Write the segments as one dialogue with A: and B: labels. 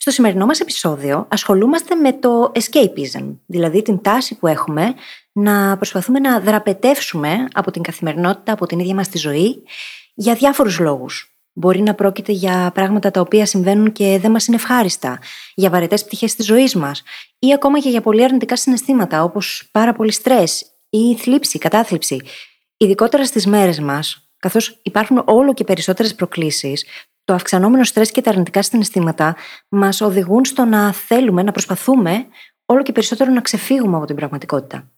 A: Στο σημερινό μας επεισόδιο ασχολούμαστε με το escapism, δηλαδή την τάση που έχουμε να προσπαθούμε να δραπετεύσουμε από την καθημερινότητα, από την ίδια μας τη ζωή, για διάφορους λόγους. Μπορεί να πρόκειται για πράγματα τα οποία συμβαίνουν και δεν μας είναι ευχάριστα, για βαρετές πτυχές της ζωής μας ή ακόμα και για πολύ αρνητικά συναισθήματα όπως πάρα πολύ στρες ή θλίψη, κατάθλιψη. Ειδικότερα στις μέρες μας, καθώς υπάρχουν όλο και περισσότερες προκλήσεις, το αυξανόμενο στρες και τα αρνητικά συναισθήματα μας οδηγούν στο να θέλουμε, να προσπαθούμε όλο και περισσότερο να ξεφύγουμε από την πραγματικότητα.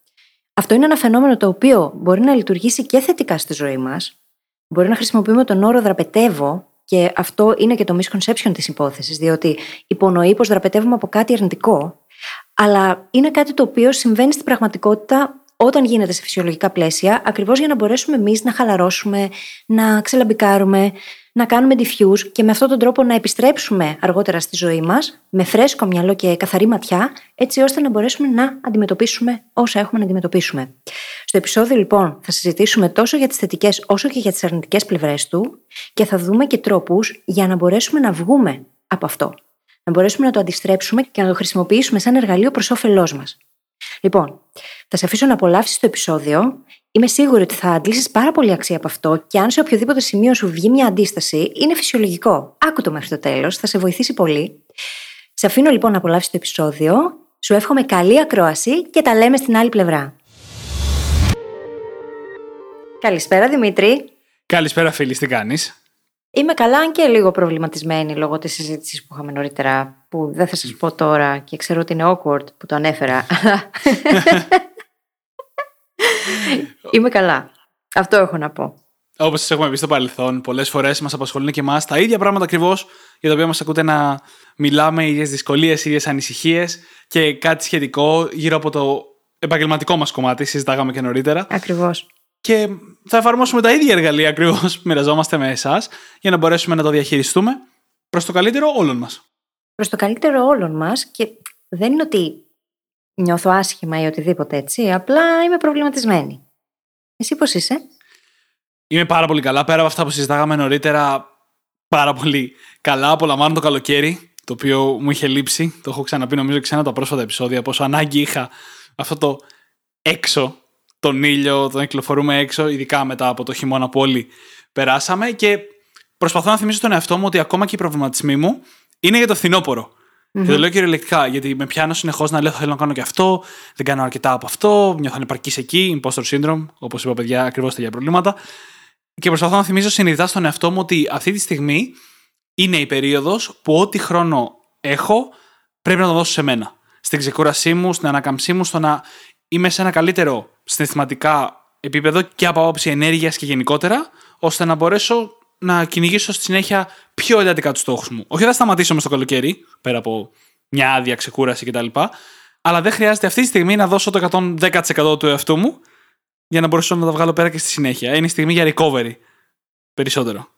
A: Αυτό είναι ένα φαινόμενο το οποίο μπορεί να λειτουργήσει και θετικά στη ζωή μας. Μπορεί να χρησιμοποιούμε τον όρο δραπετεύω, και αυτό είναι και το misconception της υπόθεσης, διότι υπονοεί πως δραπετεύουμε από κάτι αρνητικό, αλλά είναι κάτι το οποίο συμβαίνει στην πραγματικότητα όταν γίνεται σε φυσιολογικά πλαίσια, ακριβώς για να μπορέσουμε εμείς να χαλαρώσουμε, να ξελαμπικάρουμε, να κάνουμε diffuse και με αυτόν τον τρόπο να επιστρέψουμε αργότερα στη ζωή μας με φρέσκο μυαλό και καθαρή ματιά, έτσι ώστε να μπορέσουμε να αντιμετωπίσουμε όσα έχουμε να αντιμετωπίσουμε. Στο επεισόδιο λοιπόν θα συζητήσουμε τόσο για τις θετικές όσο και για τις αρνητικές πλευρές του και θα δούμε και τρόπους για να μπορέσουμε να βγούμε από αυτό. Να μπορέσουμε να το αντιστρέψουμε και να το χρησιμοποιήσουμε σαν εργαλείο προς όφελός μας. Λοιπόν, θα σε αφήσω να απολαύσεις το επεισόδιο. Είμαι σίγουρη ότι θα αντλήσεις πάρα πολύ αξία από αυτό και αν σε οποιοδήποτε σημείο σου βγει μια αντίσταση, είναι φυσιολογικό. Άκου το μέχρι το τέλος, θα σε βοηθήσει πολύ. Σε αφήνω λοιπόν να απολαύσεις το επεισόδιο. Σου εύχομαι καλή ακρόαση και τα λέμε στην άλλη πλευρά. Καλησπέρα Δημήτρη.
B: Καλησπέρα φίλη, τι κάνεις;
A: Είμαι καλά, αν και λίγο προβληματισμένη λόγω της συζήτησης που είχαμε νωρίτερα, που δεν θα σας πω τώρα και ξέρω ότι είναι awkward που το ανέφερα. Είμαι καλά. Αυτό έχω να πω.
B: Όπως σας έχουμε πει στο παρελθόν, πολλές φορές μας απασχολούν και εμάς τα ίδια πράγματα ακριβώς για τα οποία μας ακούτε να μιλάμε, ίδιες δυσκολίες, ίδιες ανησυχίες και κάτι σχετικό γύρω από το επαγγελματικό μας κομμάτι. Συζητάγαμε και νωρίτερα.
A: Ακριβώς.
B: Και θα εφαρμόσουμε τα ίδια εργαλεία ακριβώς που μοιραζόμαστε με εσάς για να μπορέσουμε να το διαχειριστούμε προς το καλύτερο όλων μας.
A: Προς το καλύτερο όλων μας και δεν είναι ότι νιώθω άσχημα ή οτιδήποτε έτσι. Απλά είμαι προβληματισμένη. Εσύ πώς είσαι;
B: Είμαι πάρα πολύ καλά. Πέρα από αυτά που συζητάγαμε νωρίτερα, πάρα πολύ καλά. Απολαμβάνω το καλοκαίρι, το οποίο μου είχε λείψει. Το έχω ξαναπεί νομίζω ξανά τα πρόσφατα επεισόδια. Πόσο ανάγκη είχα αυτό το έξω τον ήλιο, τον κυκλοφορούμε έξω, ειδικά μετά από το χειμώνα που όλοι περάσαμε. Και προσπαθώ να θυμίσω στον εαυτό μου ότι ακόμα και οι προβληματισμοί μου είναι για το φθινόπωρο. Mm-hmm. Και το λέω κυριολεκτικά, γιατί με πιάνω συνεχώς να λέω: Θέλω να κάνω και αυτό, δεν κάνω αρκετά από αυτό, νιώθω ανεπαρκής εκεί, imposter syndrome, όπως είπα, παιδιά, ακριβώς τα ίδια προβλήματα. Και προσπαθώ να θυμίσω συνειδητά στον εαυτό μου ότι αυτή τη στιγμή είναι η περίοδος που ό,τι χρόνο έχω πρέπει να το δώσω σε μένα. Στην ξεκούρασή μου, στην ανάκαμψή μου, στο να είμαι σε ένα καλύτερο συναισθηματικά επίπεδο και από άποψη ενέργειας και γενικότερα, ώστε να μπορέσω να κυνηγήσω στη συνέχεια πιο εντατικά τους στόχους μου. Όχι θα σταματήσω μες στο καλοκαίρι, πέρα από μια άδεια ξεκούραση κτλ. Αλλά δεν χρειάζεται αυτή τη στιγμή να δώσω το 110% του εαυτού μου για να μπορέσω να τα βγάλω πέρα και στη συνέχεια. Είναι η στιγμή για recovery περισσότερο.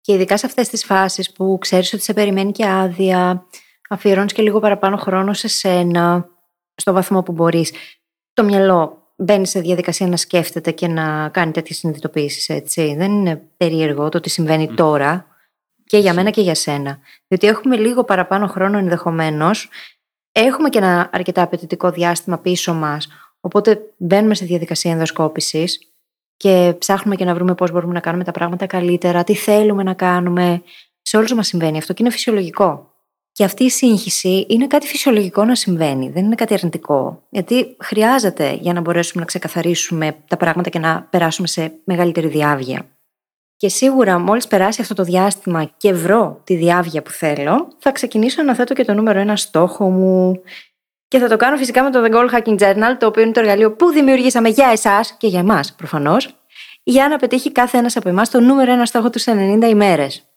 A: Και ειδικά σε αυτές τις φάσεις που ξέρεις ότι σε περιμένει και άδεια, αφιερώνεις και λίγο παραπάνω χρόνο σε σένα, στο βαθμό που μπορείς το μυαλό μπαίνει σε διαδικασία να σκέφτεται και να κάνει τέτοιες συνειδητοποιήσεις, έτσι. Δεν είναι περίεργο το τι συμβαίνει τώρα και για μένα και για σένα. Διότι έχουμε λίγο παραπάνω χρόνο ενδεχομένως. Έχουμε και ένα αρκετά απαιτητικό διάστημα πίσω μας. Οπότε μπαίνουμε σε διαδικασία ενδοσκόπησης και ψάχνουμε και να βρούμε πώς μπορούμε να κάνουμε τα πράγματα καλύτερα, τι θέλουμε να κάνουμε. Σε όλους μας συμβαίνει αυτό και είναι φυσιολογικό. Και αυτή η σύγχυση είναι κάτι φυσιολογικό να συμβαίνει, δεν είναι κάτι αρνητικό. Γιατί χρειάζεται για να μπορέσουμε να ξεκαθαρίσουμε τα πράγματα και να περάσουμε σε μεγαλύτερη διάβγεια. Και σίγουρα, μόλις περάσει αυτό το διάστημα και βρω τη διάβγεια που θέλω, θα ξεκινήσω να θέτω και το νούμερο ένα στόχο μου. Και θα το κάνω φυσικά με το The Goal Hacking Journal, το οποίο είναι το εργαλείο που δημιουργήσαμε για εσάς και για εμάς προφανώς, για να πετύχει κάθε ένας από εμάς το νούμερο ένα στόχο τους 90 ημέρες.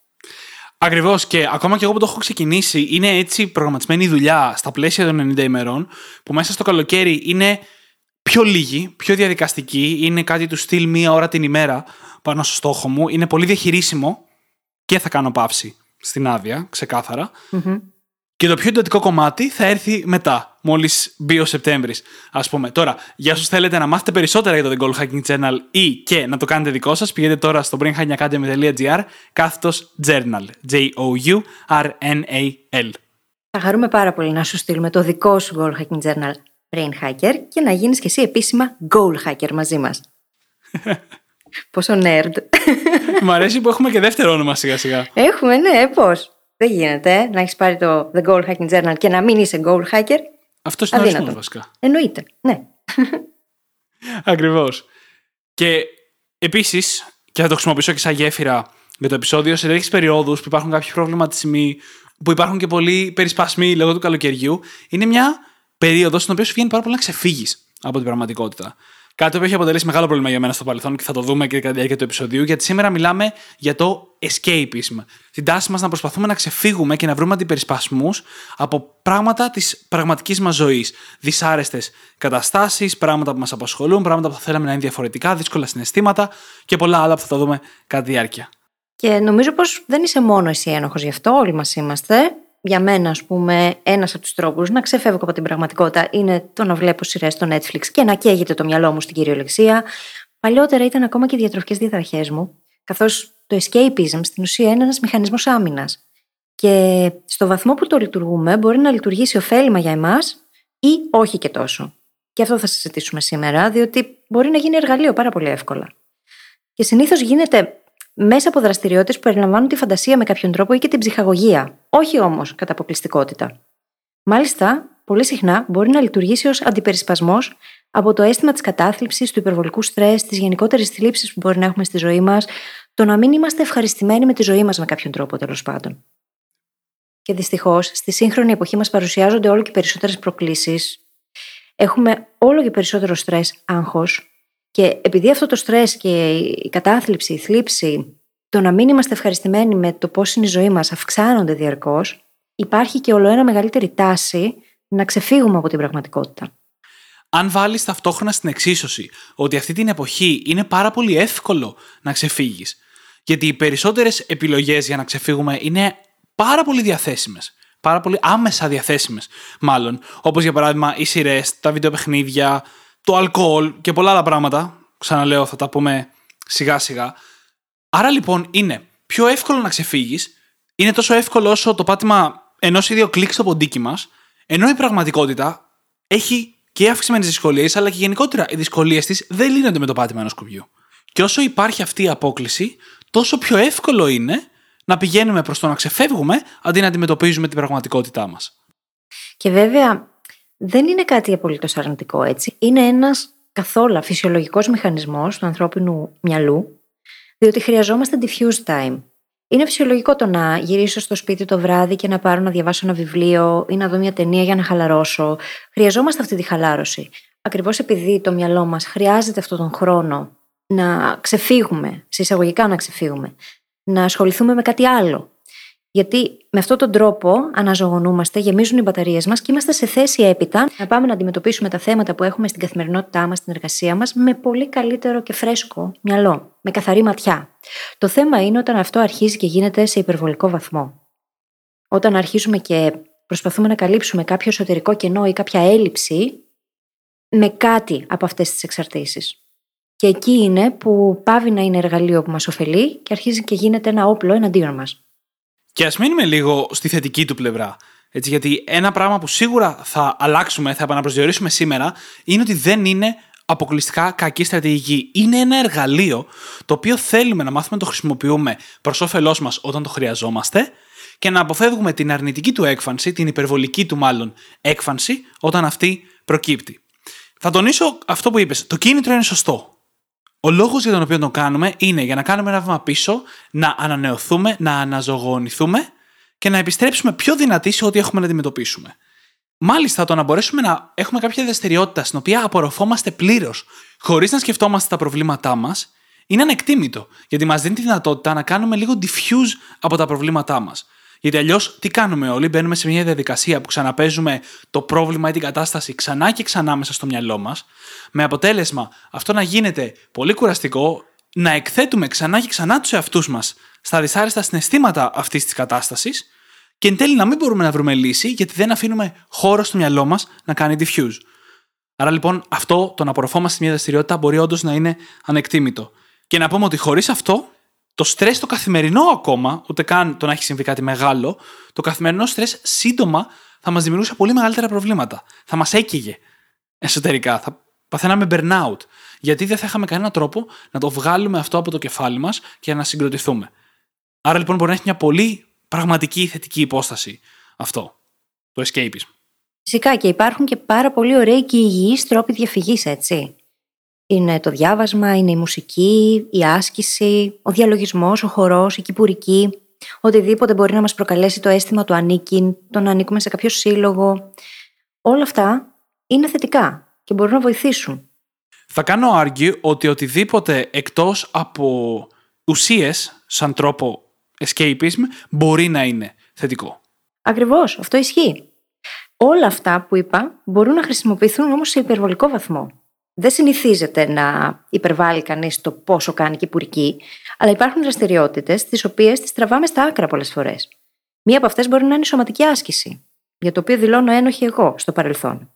B: Ακριβώς και ακόμα και εγώ που το έχω ξεκινήσει, είναι έτσι προγραμματισμένη η δουλειά στα πλαίσια των 90 ημερών, που μέσα στο καλοκαίρι είναι πιο λίγη, πιο διαδικαστική, είναι κάτι του στυλ μία ώρα την ημέρα πάνω στο στόχο μου, είναι πολύ διαχειρίσιμο και θα κάνω παύση στην άδεια, ξεκάθαρα. Και το πιο εντατικό κομμάτι θα έρθει μετά, μόλις μπει ο Σεπτέμβρης, ας πούμε. Τώρα, για όσους θέλετε να μάθετε περισσότερα για το The Goal Hacking Journal ή και να το κάνετε δικό σας, πηγαίνετε τώρα στο brainhackingacademy.gr κάθετος journal. J-O-U-R-N-A-L.
A: Θα χαρούμε πάρα πολύ να σου στείλουμε το δικό σου Goal Hacking Journal Brain Hacker και να γίνεις και εσύ επίσημα Goal Hacker μαζί μας. Πόσο nerd.
B: Μ' αρέσει που έχουμε και δεύτερο όνομα σιγά σιγά.
A: Έχουμε, ναι, πώς. Δεν γίνεται ε, να έχεις πάρει το The Goal Hacking Journal και να μην είσαι Goal Hacker.
B: Αυτός είναι αριθμός βασικά.
A: Εννοείται, ναι.
B: Ακριβώς. Και επίσης, και θα το χρησιμοποιήσω και σαν γέφυρα για το επεισόδιο, σε τέτοιες περιόδους που υπάρχουν κάποιοι προβληματισμοί, που υπάρχουν και πολλοί περισπασμοί λόγω του καλοκαιριού, είναι μια περίοδος στην οποία σου βγαίνει πάρα πολύ να ξεφύγεις από την πραγματικότητα. Κάτι που έχει αποτελέσει μεγάλο πρόβλημα για μένα στο παρελθόν και θα το δούμε και κατά τη διάρκεια του επεισοδίου, γιατί σήμερα μιλάμε για το escapism. Την τάση μας να προσπαθούμε να ξεφύγουμε και να βρούμε αντιπερισπασμούς από πράγματα της πραγματικής μας ζωής. Δυσάρεστες καταστάσεις, πράγματα που μας απασχολούν, πράγματα που θα θέλαμε να είναι διαφορετικά, δύσκολα συναισθήματα και πολλά άλλα που θα τα δούμε κατά τη διάρκεια.
A: Και νομίζω πως δεν είσαι μόνο εσύ ένοχος γι' αυτό, όλοι μας είμαστε για μένα, ας πούμε, ένας από τους τρόπους να ξεφεύγω από την πραγματικότητα είναι το να βλέπω σειρές στο Netflix και να καίγεται το μυαλό μου στην κυριολεξία. Παλιότερα ήταν ακόμα και οι διατροφικές διαταραχέ μου, καθώς το escapism στην ουσία είναι ένας μηχανισμός άμυνας. Και στο βαθμό που το λειτουργούμε, μπορεί να λειτουργήσει ωφέλιμα για εμάς ή όχι και τόσο. Και αυτό θα συζητήσουμε σήμερα, διότι μπορεί να γίνει εργαλείο πάρα πολύ εύκολα. Και συνήθως γίνεται μέσα από δραστηριότητες που περιλαμβάνουν τη φαντασία με κάποιον τρόπο ή και την ψυχαγωγία, όχι όμως κατά αποκλειστικότητα. Μάλιστα, πολύ συχνά μπορεί να λειτουργήσει ως αντιπερισπασμός από το αίσθημα της κατάθλιψης, του υπερβολικού στρες, της γενικότερης θλίψης που μπορεί να έχουμε στη ζωή μας, το να μην είμαστε ευχαριστημένοι με τη ζωή μας με κάποιον τρόπο τέλος πάντων. Και δυστυχώς, στη σύγχρονη εποχή μας παρουσιάζονται όλο και περισσότερες προκλήσεις. Έχουμε όλο και περισσότερο στρες, άγχος, και επειδή αυτό το στρες και η κατάθλιψη, η θλίψη, το να μην είμαστε ευχαριστημένοι με το πώς είναι η ζωή μας αυξάνονται διαρκώς, υπάρχει και ολοένα μεγαλύτερη τάση να ξεφύγουμε από την πραγματικότητα.
B: Αν βάλεις ταυτόχρονα στην εξίσωση ότι αυτή την εποχή είναι πάρα πολύ εύκολο να ξεφύγεις, γιατί οι περισσότερες επιλογές για να ξεφύγουμε είναι πάρα πολύ διαθέσιμες. Πάρα πολύ άμεσα διαθέσιμες, μάλλον. Όπως για παράδειγμα οι σειρές, τα βιντεοπαιχνίδια, το αλκοόλ και πολλά άλλα πράγματα. Ξαναλέω, θα τα πούμε σιγά σιγά. Άρα λοιπόν είναι πιο εύκολο να ξεφύγεις, είναι τόσο εύκολο όσο το πάτημα ενός ή δύο κλικ στο ποντίκι μας, ενώ η πραγματικότητα έχει και αυξημένες δυσκολίες, αλλά και γενικότερα οι δυσκολίες της δεν λύνονται με το πάτημα ενός κουμπιού. Και όσο υπάρχει αυτή η απόκληση, τόσο πιο εύκολο είναι να πηγαίνουμε προς το να ξεφεύγουμε αντί να αντιμετωπίζουμε την πραγματικότητά μας.
A: Και βέβαια, δεν είναι κάτι απολύτως αρνητικό έτσι. Είναι ένας καθόλου φυσιολογικός μηχανισμός του ανθρώπινου μυαλού, διότι χρειαζόμαστε diffuse time. Είναι φυσιολογικό το να γυρίσω στο σπίτι το βράδυ και να πάρω να διαβάσω ένα βιβλίο ή να δω μια ταινία για να χαλαρώσω. Χρειαζόμαστε αυτή τη χαλάρωση. Ακριβώς επειδή το μυαλό μας χρειάζεται αυτόν τον χρόνο να ξεφύγουμε, σε εισαγωγικά να ξεφύγουμε, να ασχοληθούμε με κάτι άλλο, γιατί με αυτόν τον τρόπο αναζωογονούμαστε, γεμίζουν οι μπαταρίες μας και είμαστε σε θέση έπειτα να πάμε να αντιμετωπίσουμε τα θέματα που έχουμε στην καθημερινότητά μας, στην εργασία μας, με πολύ καλύτερο και φρέσκο μυαλό, με καθαρή ματιά. Το θέμα είναι όταν αυτό αρχίζει και γίνεται σε υπερβολικό βαθμό. Όταν αρχίζουμε και προσπαθούμε να καλύψουμε κάποιο εσωτερικό κενό ή κάποια έλλειψη με κάτι από αυτές τις εξαρτήσεις. Και εκεί είναι που πάβει να είναι εργαλείο που μας ωφελεί και αρχίζει και γίνεται ένα όπλο εναντίον μας.
B: Και ας μείνουμε λίγο στη θετική του πλευρά. Έτσι, γιατί ένα πράγμα που σίγουρα θα αλλάξουμε, θα επαναπροσδιορίσουμε σήμερα, είναι ότι δεν είναι αποκλειστικά κακή στρατηγική. Είναι ένα εργαλείο το οποίο θέλουμε να μάθουμε να το χρησιμοποιούμε προς όφελός μας όταν το χρειαζόμαστε και να αποφεύγουμε την αρνητική του έκφανση, την υπερβολική του μάλλον έκφανση, όταν αυτή προκύπτει. Θα τονίσω αυτό που είπες. Το κίνητρο είναι σωστό. Ο λόγος για τον οποίο το κάνουμε είναι για να κάνουμε ένα βήμα πίσω, να ανανεωθούμε, να αναζωογονηθούμε και να επιστρέψουμε πιο δυνατοί σε ό,τι έχουμε να αντιμετωπίσουμε. Μάλιστα, το να μπορέσουμε να έχουμε κάποια δραστηριότητα στην οποία απορροφόμαστε πλήρως, χωρίς να σκεφτόμαστε τα προβλήματά μας, είναι ανεκτήμητο. Γιατί μας δίνει τη δυνατότητα να κάνουμε λίγο diffuse από τα προβλήματά μας. Γιατί αλλιώς τι κάνουμε όλοι, μπαίνουμε σε μια διαδικασία που ξαναπέζουμε το πρόβλημα ή την κατάσταση ξανά και ξανά μέσα στο μυαλό μας, με αποτέλεσμα αυτό να γίνεται πολύ κουραστικό, να εκθέτουμε ξανά και ξανά τους εαυτούς μας στα δυσάρεστα συναισθήματα αυτής της κατάστασης και εν τέλει να μην μπορούμε να βρούμε λύση γιατί δεν αφήνουμε χώρο στο μυαλό μας να κάνει diffuse. Άρα λοιπόν αυτό το να απορροφόμαστε μια δραστηριότητα μπορεί όντως να είναι ανεκτήμητο. Και να πούμε ότι χωρίς αυτό, το στρες το καθημερινό ακόμα, ούτε καν το να έχει συμβεί κάτι μεγάλο, το καθημερινό στρες σύντομα θα μας δημιουργούσε πολύ μεγαλύτερα προβλήματα. Θα μας έκαιγε εσωτερικά. Θα παθαίναμε burnout. Γιατί δεν θα είχαμε κανένα τρόπο να το βγάλουμε αυτό από το κεφάλι μας και να συγκροτηθούμε. Άρα λοιπόν μπορεί να έχει μια πολύ πραγματική θετική υπόσταση αυτό. Το escapism.
A: Φυσικά και υπάρχουν και πάρα πολύ ωραίοι και υγιείς τρόποι διαφυγής, έτσι. Είναι το διάβασμα, είναι η μουσική, η άσκηση, ο διαλογισμός, ο χορός, η κυπουρική. Οτιδήποτε μπορεί να μας προκαλέσει το αίσθημα του ανήκειν, το να ανήκουμε σε κάποιο σύλλογο. Όλα αυτά είναι θετικά και μπορούν να βοηθήσουν.
B: Θα κάνω argue ότι οτιδήποτε εκτός από ουσίες σαν τρόπο escapism μπορεί να είναι θετικό.
A: Ακριβώς, αυτό ισχύει. Όλα αυτά που είπα μπορούν να χρησιμοποιηθούν όμως σε υπερβολικό βαθμό. Δεν συνηθίζεται να υπερβάλλει κανείς το πόσο κάνει κυπουρική, αλλά υπάρχουν δραστηριότητες τις οποίες τις τραβάμε στα άκρα πολλές φορές. Μία από αυτές μπορεί να είναι η σωματική άσκηση, για το οποίο δηλώνω ένοχη εγώ στο παρελθόν.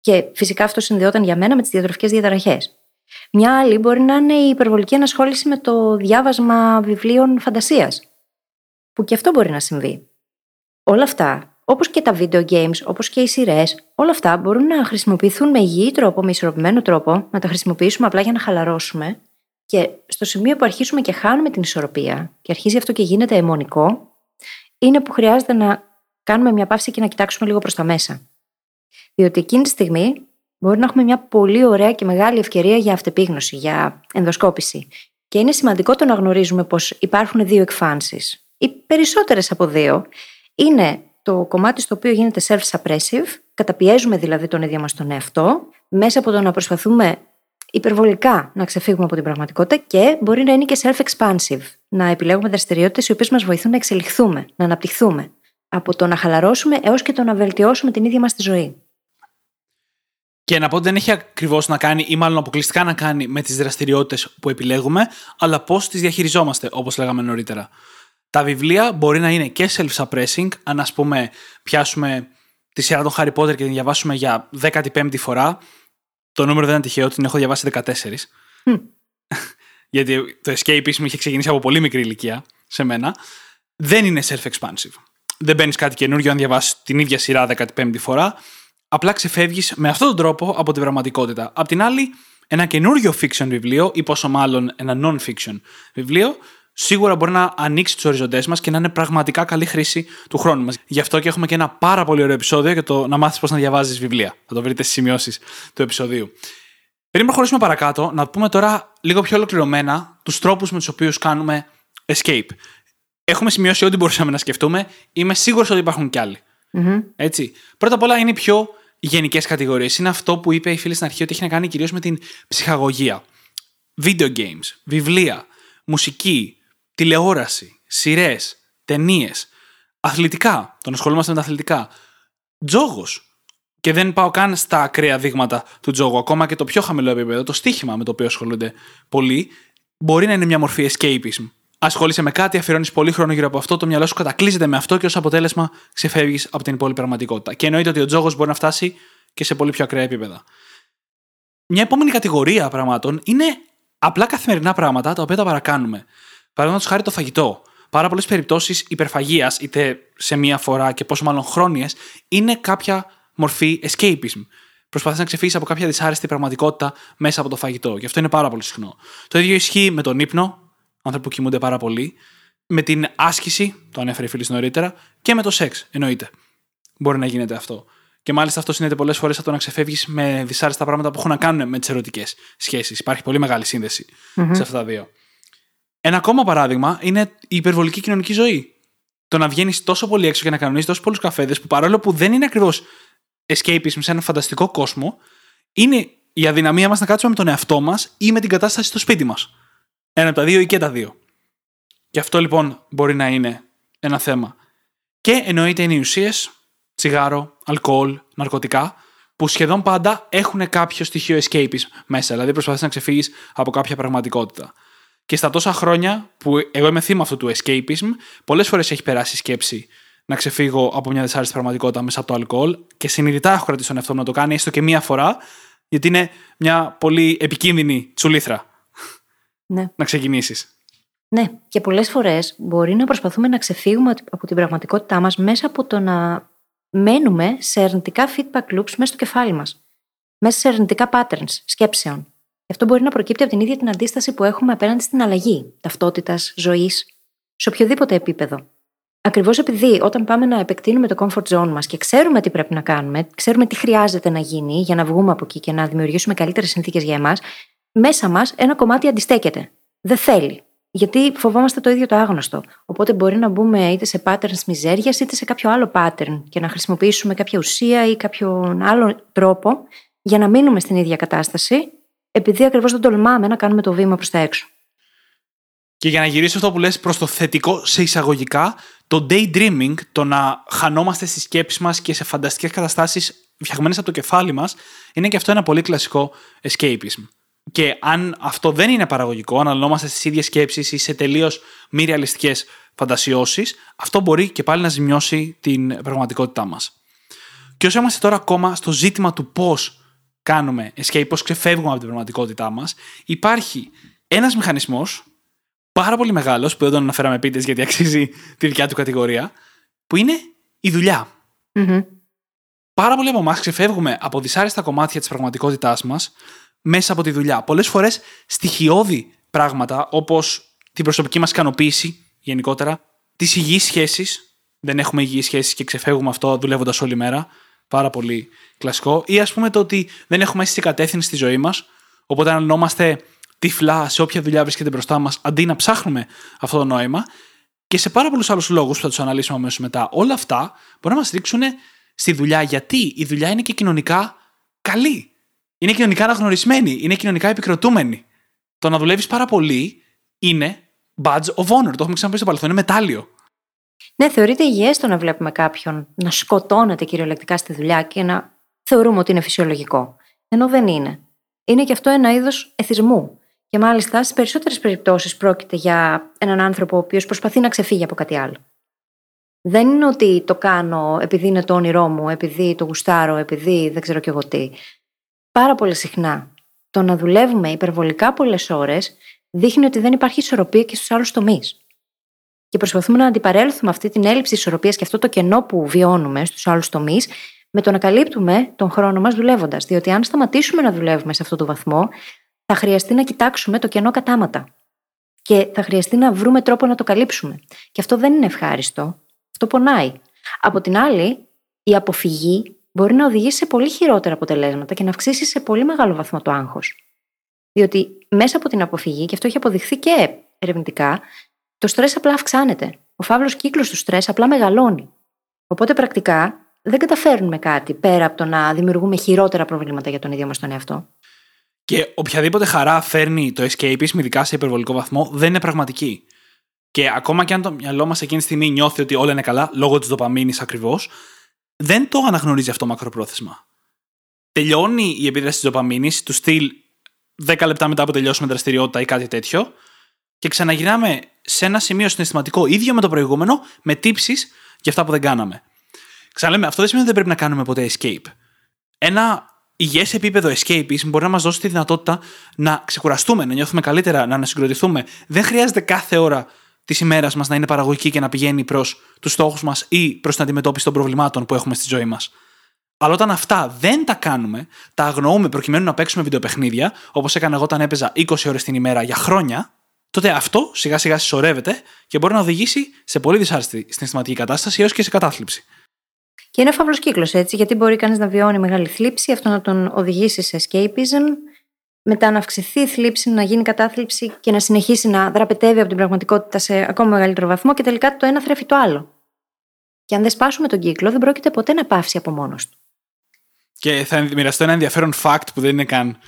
A: Και φυσικά αυτό συνδυόταν για μένα με τις διατροφικές διαταραχές. Μια άλλη μπορεί να είναι η υπερβολική ανασχόληση με το διάβασμα βιβλίων φαντασίας, που και αυτό μπορεί να συμβεί. Όλα αυτά Όπως και τα video games, όπως και οι σειρές, όλα αυτά μπορούν να χρησιμοποιηθούν με υγιή τρόπο, με ισορροπημένο τρόπο, να τα χρησιμοποιήσουμε απλά για να χαλαρώσουμε. Και στο σημείο που αρχίσουμε και χάνουμε την ισορροπία και αρχίζει αυτό και γίνεται αιμονικό, είναι που χρειάζεται να κάνουμε μια παύση και να κοιτάξουμε λίγο προς τα μέσα. Διότι εκείνη τη στιγμή μπορεί να έχουμε μια πολύ ωραία και μεγάλη ευκαιρία για αυτεπίγνωση, για ενδοσκόπηση. Και είναι σημαντικό το να γνωρίζουμε πως υπάρχουν δύο εκφάνσεις. Οι περισσότερες από δύο είναι το κομμάτι στο οποίο γίνεται self-suppressive, καταπιέζουμε δηλαδή τον ίδιο μας τον εαυτό, μέσα από το να προσπαθούμε υπερβολικά να ξεφύγουμε από την πραγματικότητα και μπορεί να είναι και self-expansive, να επιλέγουμε δραστηριότητες οι οποίες μας βοηθούν να εξελιχθούμε, να αναπτυχθούμε. Από το να χαλαρώσουμε έως και το να βελτιώσουμε την ίδια μας τη ζωή.
B: Και να πω ότι δεν έχει ακριβώς να κάνει, ή μάλλον αποκλειστικά να κάνει με τις δραστηριότητες που επιλέγουμε, αλλά πώς τις διαχειριζόμαστε, όπως λέγαμε νωρίτερα. Τα βιβλία μπορεί να είναι και self-suppressing, αν ας πούμε πιάσουμε τη σειρά των Harry Potter και την διαβάσουμε για 15η φορά. Το νούμερο δεν είναι τυχαίο, την έχω διαβάσει 14. Γιατί το escapism είχε ξεκινήσει από πολύ μικρή ηλικία σε μένα. Δεν είναι self-expansive. Δεν μπαίνεις κάτι καινούργιο αν διαβάσεις την ίδια σειρά 15η φορά. Απλά ξεφεύγεις με αυτόν τον τρόπο από την πραγματικότητα. Απ' την άλλη, ένα καινούργιο fiction βιβλίο, ή πόσο μάλλον ένα non-fiction βιβλίο, σίγουρα μπορεί να ανοίξει τους οριζοντές μας και να είναι πραγματικά καλή χρήση του χρόνου μας. Γι' αυτό και έχουμε και ένα πάρα πολύ ωραίο επεισόδιο για το να μάθεις πώς να διαβάζεις βιβλία. Θα το βρείτε στις σημειώσεις του επεισοδίου. Πριν προχωρήσουμε παρακάτω, να πούμε τώρα λίγο πιο ολοκληρωμένα τους τρόπους με τους οποίους κάνουμε escape. Έχουμε σημειώσει ό,τι μπορούσαμε να σκεφτούμε. Είμαι σίγουρος ότι υπάρχουν κι άλλοι. Mm-hmm. Έτσι. Πρώτα απ' όλα είναι οι πιο γενικές κατηγορίες. Είναι αυτό που είπε η φίλη στην αρχή ότι έχει να κάνει κυρίως με την ψυχαγωγία. Video games, βιβλία, μουσική, τηλεόραση, σειρές, ταινίες, αθλητικά. Τον ασχολούμαστε με τα αθλητικά. Τζόγος. Και δεν πάω καν στα ακραία δείγματα του τζόγου. Ακόμα και το πιο χαμηλό επίπεδο, το στίχημα με το οποίο ασχολούνται πολλοί, μπορεί να είναι μια μορφή escapism. Ασχολείσαι με κάτι, αφιερώνεις πολύ χρόνο γύρω από αυτό, το μυαλό σου κατακλείζεται με αυτό και ως αποτέλεσμα ξεφεύγεις από την υπόλοιπη πραγματικότητα. Και εννοείται ότι ο τζόγος μπορεί να φτάσει και σε πολύ πιο ακραία επίπεδα. Μια επόμενη κατηγορία πραγμάτων είναι απλά καθημερινά πράγματα τα οποία τα παρακάνουμε. Παραδείγματος χάρη το φαγητό. Πάρα πολλές περιπτώσεις υπερφαγίας, είτε σε μία φορά και πόσο μάλλον χρόνιες, είναι κάποια μορφή escapism. Προσπαθείς να ξεφύγεις από κάποια δυσάρεστη πραγματικότητα μέσα από το φαγητό. Γι' αυτό είναι πάρα πολύ συχνό. Το ίδιο ισχύει με τον ύπνο, άνθρωποι που κοιμούνται πάρα πολύ, με την άσκηση, το ανέφερε η φίλη νωρίτερα, και με το σεξ, εννοείται. Μπορεί να γίνεται αυτό. Και μάλιστα αυτό συνέβη πολλές φορές από το να ξεφεύγεις με δυσάρεστα πράγματα που έχουν να κάνουν με τις ερωτικές σχέσεις. Υπάρχει πολύ μεγάλη σύνδεση mm-hmm. σε αυτά τα δύο. Ένα ακόμα παράδειγμα είναι η υπερβολική κοινωνική ζωή. Το να βγαίνεις τόσο πολύ έξω και να κανονίζεις τόσο πολλούς καφέδες που παρόλο που δεν είναι ακριβώς escapism σε έναν φανταστικό κόσμο, είναι η αδυναμία μας να κάτσουμε με τον εαυτό μας ή με την κατάσταση στο σπίτι μας. Ένα από τα δύο ή και τα δύο. Και αυτό λοιπόν μπορεί να είναι ένα θέμα. Και εννοείται είναι οι ουσίες, τσιγάρο, αλκοόλ, ναρκωτικά, που σχεδόν πάντα έχουν κάποιο στοιχείο escapism μέσα. Δηλαδή προσπαθείς να ξεφύγεις από κάποια πραγματικότητα. Και στα τόσα χρόνια που εγώ είμαι θύμα αυτού του escapism, πολλές φορές έχει περάσει η σκέψη να ξεφύγω από μια δυσάρεστη πραγματικότητα μέσα από το αλκοόλ και συνειδητά έχω κρατήσει τον εαυτό μου να το κάνει έστω και μία φορά, γιατί είναι μια πολύ επικίνδυνη τσουλήθρα.
A: Ναι.
B: Να ξεκινήσεις.
A: Ναι, και πολλές φορές μπορεί να προσπαθούμε να ξεφύγουμε από την πραγματικότητά μας μέσα από το να μένουμε σε αρνητικά feedback loops μέσα στο κεφάλι μας. Μέσα σε αρνητικά patterns σκέψεων. Αυτό μπορεί να προκύπτει από την ίδια την αντίσταση που έχουμε απέναντι στην αλλαγή ταυτότητας, ζωής, σε οποιοδήποτε επίπεδο. Ακριβώς επειδή όταν πάμε να επεκτείνουμε το comfort zone μας και ξέρουμε τι πρέπει να κάνουμε, ξέρουμε τι χρειάζεται να γίνει για να βγούμε από εκεί και να δημιουργήσουμε καλύτερες συνθήκες για εμάς, μέσα μας ένα κομμάτι αντιστέκεται. Δεν θέλει. Γιατί φοβόμαστε το ίδιο το άγνωστο. Οπότε μπορεί να μπούμε είτε σε patterns μιζέριας είτε σε κάποιο άλλο pattern και να χρησιμοποιήσουμε κάποια ουσία ή κάποιον άλλο τρόπο για να μείνουμε στην ίδια κατάσταση, επειδή ακριβώς δεν τολμάμε να κάνουμε το βήμα προς τα έξω.
B: Και για να γυρίσω αυτό που λες προς το θετικό σε εισαγωγικά, το daydreaming, το να χανόμαστε στις σκέψεις μας και σε φανταστικές καταστάσεις φτιαγμένες από το κεφάλι μας, είναι και αυτό ένα πολύ κλασικό escapism. Και αν αυτό δεν είναι παραγωγικό, αν αλλόμαστε στις ίδιες σκέψεις ή σε τελείως μη ρεαλιστικές φαντασιώσεις, αυτό μπορεί και πάλι να ζημιώσει την πραγματικότητά μας. Και όσο είμαστε τώρα ακόμα στο ζήτημα του πώς κάνουμε escape, πώ ξεφεύγουμε από την πραγματικότητά μας, υπάρχει ένας μηχανισμός πάρα πολύ μεγάλος, που δεν τον αναφέραμε επίτηδε γιατί αξίζει τη δικιά του κατηγορία, που είναι η δουλειά.
A: Mm-hmm.
B: Πάρα πολλοί από εμάς ξεφεύγουμε από δυσάρεστα κομμάτια της πραγματικότητάς μας μέσα από τη δουλειά. Πολλές φορές στοιχειώδη πράγματα όπως την προσωπική μας ικανοποίηση γενικότερα, τις υγιείς σχέσεις. Δεν έχουμε υγιείς σχέσεις και ξεφεύγουμε αυτό δουλεύοντας όλη μέρα. Πάρα πολύ κλασικό. Ή ας πούμε το ότι δεν έχουμε αίσθηση κατεύθυνση στη ζωή μας. Οπότε αναλυνόμαστε τυφλά σε όποια δουλειά βρίσκεται μπροστά μας, αντί να ψάχνουμε αυτό το νόημα. Και σε πάρα πολλούς άλλους λόγους που θα τους αναλύσουμε αμέσως μετά. Όλα αυτά μπορεί να μας ρίξουν στη δουλειά. Γιατί η δουλειά είναι και κοινωνικά καλή είναι κοινωνικά αναγνωρισμένη, είναι κοινωνικά επικροτούμενη. Το να δουλεύεις πάρα πολύ είναι badge of honor. Το έχουμε ξαναπεί στο παρελθόν, είναι μετάλλιο.
A: Ναι, θεωρείται υγιές το να βλέπουμε κάποιον να σκοτώνεται κυριολεκτικά στη δουλειά και να θεωρούμε ότι είναι φυσιολογικό. Ενώ δεν είναι. Είναι και αυτό ένα είδος εθισμού. Και μάλιστα στις περισσότερες περιπτώσεις πρόκειται για έναν άνθρωπο ο οποίος προσπαθεί να ξεφύγει από κάτι άλλο. Δεν είναι ότι το κάνω επειδή είναι το όνειρό μου, επειδή το γουστάρω, επειδή δεν ξέρω κι εγώ τι πάρα πολύ συχνά. Το να δουλεύουμε υπερβολικά πολλές ώρες δείχνει ότι δεν υπάρχει ισορροπία και στους άλλους τομείς. Και προσπαθούμε να αντιπαρέλθουμε αυτή την έλλειψη ισορροπίας και αυτό το κενό που βιώνουμε στους άλλους τομείς με το να καλύπτουμε τον χρόνο μας δουλεύοντας. Διότι αν σταματήσουμε να δουλεύουμε σε αυτό το βαθμό, θα χρειαστεί να κοιτάξουμε το κενό κατάματα. Και θα χρειαστεί να βρούμε τρόπο να το καλύψουμε. Και αυτό δεν είναι ευχάριστο. Αυτό πονάει. Από την άλλη, η αποφυγή μπορεί να οδηγήσει σε πολύ χειρότερα αποτελέσματα και να αυξήσει σε πολύ μεγάλο βαθμό το άγχος. Διότι μέσα από την αποφυγή, και αυτό έχει αποδειχθεί και ερευνητικά, το στρες απλά αυξάνεται. Ο φαύλος κύκλος του στρες απλά μεγαλώνει. Οπότε πρακτικά δεν καταφέρνουμε κάτι πέρα από το να δημιουργούμε χειρότερα προβλήματα για τον ίδιο μας τον εαυτό.
B: Και οποιαδήποτε χαρά φέρνει το escapism, ειδικά σε υπερβολικό βαθμό, δεν είναι πραγματική. Και ακόμα και αν το μυαλό μας εκείνη τη στιγμή νιώθει ότι όλα είναι καλά, λόγω της δοπαμίνη ακριβώς, δεν το αναγνωρίζει αυτό μακροπρόθεσμα. Τελειώνει η επίδραση της δοπαμίνη, του στυλ 10 λεπτά μετά που τελειώσουμε δραστηριότητα ή κάτι τέτοιο, και ξαναγυρνάμε σε ένα σημείο συναισθηματικό ίδιο με το προηγούμενο, με τύψεις για αυτά που δεν κάναμε. Ξαναλέμε, αυτό δεν σημαίνει ότι δεν πρέπει να κάνουμε ποτέ escape. Ένα υγιές επίπεδο escape μπορεί να μας δώσει τη δυνατότητα να ξεκουραστούμε, να νιώθουμε καλύτερα, να ανασυγκροτηθούμε. Δεν χρειάζεται κάθε ώρα της ημέρας μας να είναι παραγωγική και να πηγαίνει προς τους στόχους μας ή προς την αντιμετώπιση των προβλημάτων που έχουμε στη ζωή μας. Αλλά όταν αυτά δεν τα κάνουμε, τα αγνοούμε προκειμένου να παίξουμε βιντεοπαιχνίδια, όπως έκανα εγώ όταν έπαιζα 20 ώρες την ημέρα για χρόνια, τότε αυτό σιγά σιγά συσσωρεύεται και μπορεί να οδηγήσει σε πολύ δυσάρεστη συναισθηματική κατάσταση έως και σε κατάθλιψη.
A: Και είναι φαύλος κύκλος έτσι, γιατί μπορεί κανείς να βιώνει μεγάλη θλίψη, αυτό να τον οδηγήσει σε escapism, μετά να αυξηθεί η θλίψη, να γίνει κατάθλιψη και να συνεχίσει να δραπετεύει από την πραγματικότητα σε ακόμα μεγαλύτερο βαθμό και τελικά το ένα θρέφει το άλλο. Και αν δεν σπάσουμε τον κύκλο, δεν πρόκειται ποτέ να πάυσει από μόνος του.
B: Και θα μοιραστώ ένα ενδιαφέρον fact που δεν είναι καν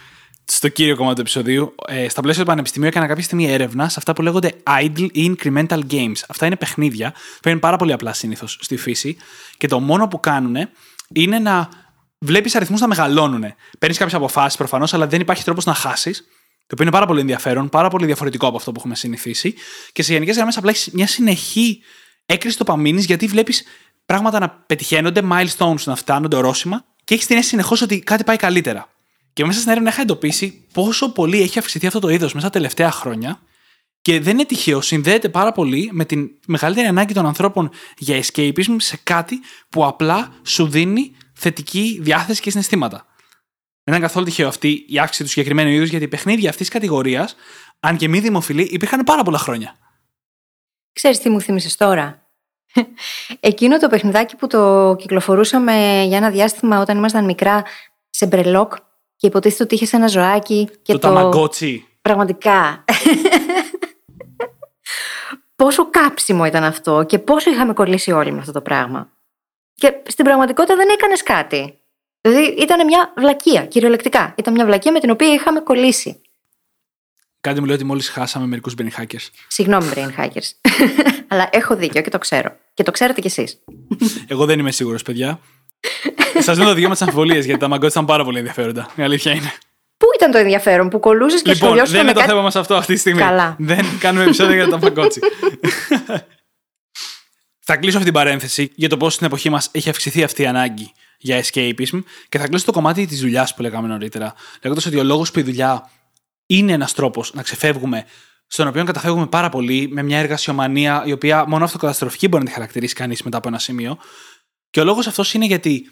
B: στο κύριο κομμάτι του επεισοδίου. Ε, στα πλαίσια του Πανεπιστημίου έκανα κάποια στιγμή έρευνα σε αυτά που λέγονται idle ή incremental games. Αυτά είναι παιχνίδια που είναι πάρα πολύ απλά συνήθως στη φύση και το μόνο που κάνουν είναι να βλέπεις αριθμούς να μεγαλώνουν. Παίρνεις κάποιες αποφάσεις προφανώς, αλλά δεν υπάρχει τρόπος να χάσεις. Το οποίο είναι πάρα πολύ ενδιαφέρον, πάρα πολύ διαφορετικό από αυτό που έχουμε συνηθίσει. Και σε γενικές γραμμές απλά έχεις μια συνεχή έκρηση τοπαμίνη γιατί βλέπεις πράγματα να πετυχαίνονται, milestones να φτάνονται, ορόσημα και έχεις την αίσθηση συνεχώς ότι κάτι πάει καλύτερα. Και μέσα στην έρευνα είχα εντοπίσει πόσο πολύ έχει αυξηθεί αυτό το είδος μέσα τα τελευταία χρόνια. Και δεν είναι τυχαίο, συνδέεται πάρα πολύ με την μεγαλύτερη ανάγκη των ανθρώπων για escapism σε κάτι που απλά σου δίνει θετική διάθεση και συναισθήματα. Δεν ήταν καθόλου τυχαίο αυτή η αύξηση του συγκεκριμένου είδους, γιατί παιχνίδια αυτής της κατηγορίας, αν και μη δημοφιλή, υπήρχαν πάρα πολλά χρόνια.
A: Ξέρεις τι μου θύμισες τώρα; Εκείνο το παιχνιδάκι που το κυκλοφορούσαμε για ένα διάστημα όταν ήμασταν μικρά σε μπρελόκ και υποτίθεται ότι είχες ένα ζωάκι. Και
B: το, το... ταμαγκότσι.
A: Πραγματικά. πόσο κάψιμο ήταν αυτό και πόσο είχαμε κολλήσει όλοι με αυτό το πράγμα. Και στην πραγματικότητα δεν έκανες κάτι. Δηλαδή ήταν μια βλακεία, κυριολεκτικά. Ήταν μια βλακεία με την οποία είχαμε κολλήσει.
B: Κάτι μου λέει ότι μόλις χάσαμε μερικούς brain hackers.
A: Συγγνώμη, brain hackers. Αλλά έχω δίκιο και το ξέρω. Και το ξέρετε κι εσείς.
B: Εγώ δεν είμαι σίγουρος, παιδιά. Σας δίνω δύο με τι αμφιβολίες γιατί τα μαγκότ ήταν πάρα πολύ ενδιαφέροντα. Η αλήθεια είναι.
A: Πού ήταν το ενδιαφέρον που κολούσε και
B: λοιπόν,
A: σχολιώσου
B: Δεν είναι το
A: κάτι...
B: θέμα μας αυτό αυτή τη στιγμή.
A: Καλά.
B: Δεν κάνουμε επεισόδιο για τα μαγκότσι. θα κλείσω αυτή την παρένθεση για το πώς στην εποχή μας έχει αυξηθεί αυτή η ανάγκη για escapism και θα κλείσω το κομμάτι της δουλειάς που λέγαμε νωρίτερα. Λέγοντας ότι ο λόγος που η δουλειά είναι ένας τρόπος να ξεφεύγουμε, στον οποίο καταφεύγουμε πάρα πολύ με μια εργασιομανία η οποία μόνο αυτοκαταστροφική μπορεί να τη χαρακτηρίσει κανείς μετά από ένα σημείο. Και ο λόγος αυτός είναι γιατί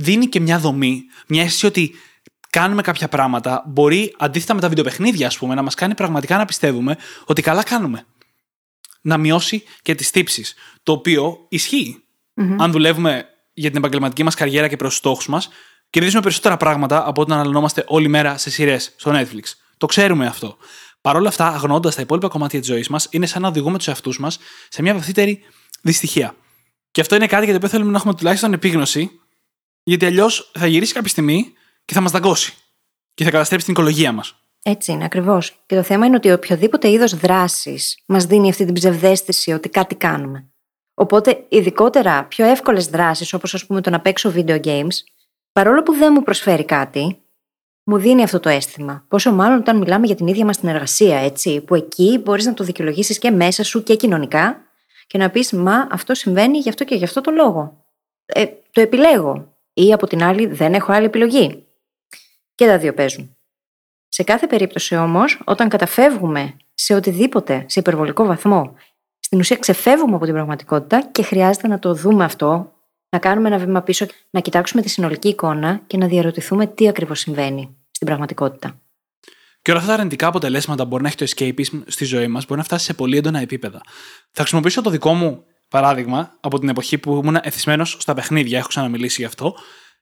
B: δίνει και μια δομή, μια αίσθηση ότι κάνουμε κάποια πράγματα, μπορεί αντίθετα με τα βιντεοπαιχνίδια, ας πούμε, να μας κάνει πραγματικά να πιστεύουμε ότι καλά κάνουμε. Να μειώσει και τις τύψεις. Το οποίο Αν δουλεύουμε για την επαγγελματική μας καριέρα και προς του στόχους μας, κερδίζουμε περισσότερα πράγματα από όταν αναλυνόμαστε όλη μέρα σε σειρές στο Netflix. Το ξέρουμε αυτό. Παρ' όλα αυτά, αγνώντας τα υπόλοιπα κομμάτια της ζωής μας, είναι σαν να οδηγούμε τους εαυτούς μας σε μια βαθύτερη δυστυχία. Και αυτό είναι κάτι για το οποίο θέλουμε να έχουμε τουλάχιστον επίγνωση, γιατί αλλιώς θα γυρίσει κάποια στιγμή και θα μας δαγκώσει. Και θα καταστρέψει την οικολογία μας.
A: Έτσι είναι, ακριβώς. Και το θέμα είναι ότι οποιοδήποτε είδος δράσης μας δίνει αυτή την ψευδέστηση ότι κάτι κάνουμε. Οπότε, ειδικότερα πιο εύκολες δράσεις, όπως ας πούμε το να παίξω video games, παρόλο που δεν μου προσφέρει κάτι, μου δίνει αυτό το αίσθημα. Πόσο μάλλον όταν μιλάμε για την ίδια μας την εργασία, έτσι, που εκεί μπορείς να το δικαιολογήσεις και μέσα σου και κοινωνικά και να πεις Μα αυτό συμβαίνει γι' αυτό και γι' αυτό το λόγο. Ε, το επιλέγω. Ή από την άλλη, δεν έχω άλλη επιλογή. Και τα δύο παίζουν. Σε κάθε περίπτωση όμως, όταν καταφεύγουμε σε οτιδήποτε σε υπερβολικό βαθμό, στην ουσία ξεφεύγουμε από την πραγματικότητα και χρειάζεται να το δούμε αυτό, να κάνουμε ένα βήμα πίσω, να κοιτάξουμε τη συνολική εικόνα και να διαρωτηθούμε τι ακριβώς συμβαίνει στην πραγματικότητα.
B: Και όλα αυτά τα αρνητικά αποτελέσματα μπορεί να έχει το escapism στη ζωή μας, μπορεί να φτάσει σε πολύ έντονα επίπεδα. Θα χρησιμοποιήσω το δικό μου παράδειγμα από την εποχή που ήμουν εθισμένος στα παιχνίδια, έχω ξαναμιλήσει γι' αυτό,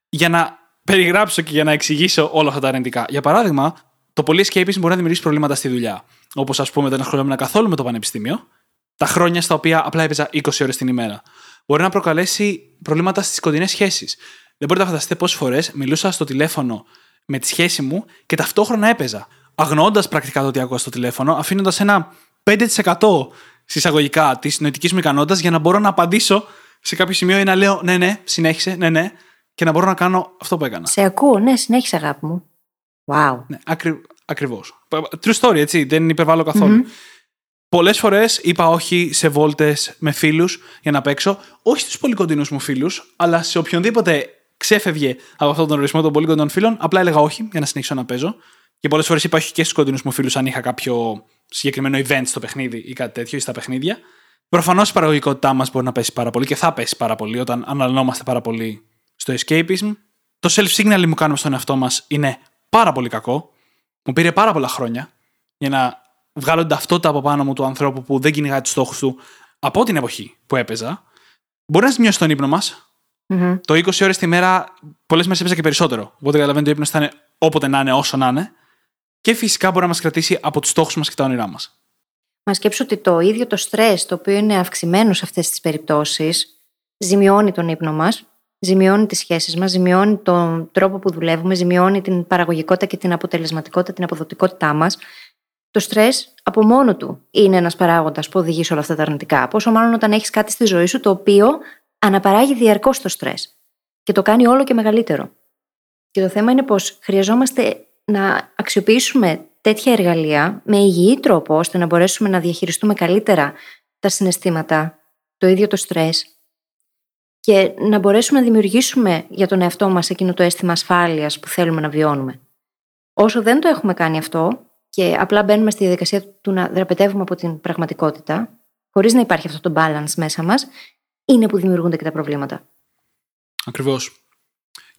B: για να περιγράψω και για να εξηγήσω όλα αυτά τα αρνητικά. Για παράδειγμα, το πολύ escapism μπορεί να δημιουργήσει προβλήματα στη δουλειά. Όπως, ας πούμε, δεν ασχολούμαι καθόλου με το πανεπιστήμιο, τα χρόνια στα οποία απλά έπαιζα 20 ώρες την ημέρα. Μπορεί να προκαλέσει προβλήματα στις κοντινές σχέσεις. Δεν μπορείτε να φανταστείτε πόσες φορές μιλούσα στο τηλέφωνο με τη σχέση μου και ταυτόχρονα έπαιζα. Αγνώντα πρακτικά το ότι άκουγα στο τηλέφωνο, αφήνοντας ένα 5% συσσαγωγικά της νοητική μου ικανότητας για να μπορώ να απαντήσω σε κάποιο σημείο ή να λέω ναι, ναι, συνέχισε, ναι, ναι, και να μπορώ να κάνω αυτό που έκανα.
A: Σε ακούω, ναι, συνέχισε αγάπη μου. Wow.
B: Ναι, ακρι... Ακριβώς. True story, έτσι, δεν υπερβάλλω καθόλου. Mm-hmm. Πολλές φορές είπα όχι σε βόλτες με φίλους για να παίξω, όχι στους πολύ κοντινού μου φίλους, αλλά σε οποιονδήποτε ξέφευγε από αυτόν τον ορισμό των πολύ κοντινών φίλων, απλά έλεγα όχι για να συνεχίσω να παίζω. Και πολλές φορές είπα όχι και στους κοντινούς μου φίλους αν είχα κάποιο συγκεκριμένο event στο παιχνίδι ή κάτι τέτοιο ή στα παιχνίδια. Προφανώς η παραγωγικότητά μας μπορεί να πέσει πάρα πολύ και θα πέσει πάρα πολύ όταν αναλυνόμαστε πάρα πολύ στο escapism. Το self-signaling που κάνουμε στον εαυτό μας είναι πάρα πολύ κακό. Μου πήρε πάρα πολλά χρόνια για να βγάλω την ταυτότητα από πάνω μου του ανθρώπου που δεν κυνηγάει τους στόχους του από την εποχή που έπαιζα. Μπορεί να μειώσει τον ύπνο μας. Mm-hmm. Το 20 ώρες τη μέρα, πολλές μέρες έπαιζα και περισσότερο. Οπότε καταλαβαίνετε, ο ύπνος θα είναι όποτε να είναι, όσο να είναι. Και φυσικά μπορεί να μας κρατήσει από τους στόχους μας και τα όνειρά μας.
A: Μα σκέψω ότι το ίδιο το στρες, το οποίο είναι αυξημένο σε αυτές τις περιπτώσεις, ζημιώνει τον ύπνο μας ζημιώνει τις σχέσεις μας, ζημιώνει τον τρόπο που δουλεύουμε, ζημιώνει την παραγωγικότητα και την αποτελεσματικότητα, την αποδοτικότητά μας. Το στρες από μόνο του είναι ένας παράγοντας που οδηγεί σε όλα αυτά τα αρνητικά. Πόσο μάλλον όταν έχεις κάτι στη ζωή σου το οποίο αναπαράγει διαρκώς το στρες και το κάνει όλο και μεγαλύτερο. Και το θέμα είναι πως χρειαζόμαστε να αξιοποιήσουμε τέτοια εργαλεία με υγιή τρόπο ώστε να μπορέσουμε να διαχειριστούμε καλύτερα τα συναισθήματα, το ίδιο το στρες και να μπορέσουμε να δημιουργήσουμε για τον εαυτό μας εκείνο το αίσθημα ασφάλειας που θέλουμε να βιώνουμε. Όσο δεν το έχουμε κάνει αυτό και απλά μπαίνουμε στη διαδικασία του να δραπετεύουμε από την πραγματικότητα, χωρίς να υπάρχει αυτό το balance μέσα μας, είναι που δημιουργούνται και τα προβλήματα.
B: Ακριβώς.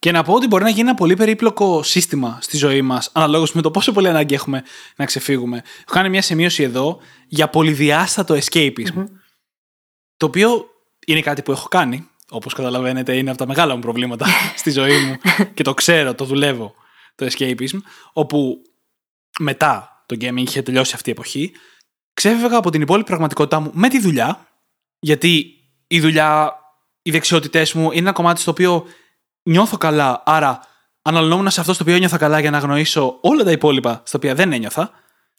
B: Και να πω ότι μπορεί να γίνει ένα πολύ περίπλοκο σύστημα στη ζωή μας, αναλόγως με το πόσο πολύ ανάγκη έχουμε να ξεφύγουμε. Έχω κάνει μια σημείωση εδώ για πολυδιάστατο escapism. Το οποίο είναι κάτι που έχω κάνει. Όπως καταλαβαίνετε, είναι από τα μεγάλα μου προβλήματα στη ζωή μου και το ξέρω, το δουλεύω το escapism. Όπου μετά το gaming είχε τελειώσει αυτή η εποχή, ξέφευγα από την υπόλοιπη πραγματικότητά μου με τη δουλειά. Γιατί η δουλειά, οι δεξιότητές μου είναι ένα κομμάτι στο οποίο νιώθω καλά, άρα αναλυνόμουν σε αυτό στο οποίο ένιωθα καλά για να γνωρίσω όλα τα υπόλοιπα στα οποία δεν ένιωθα.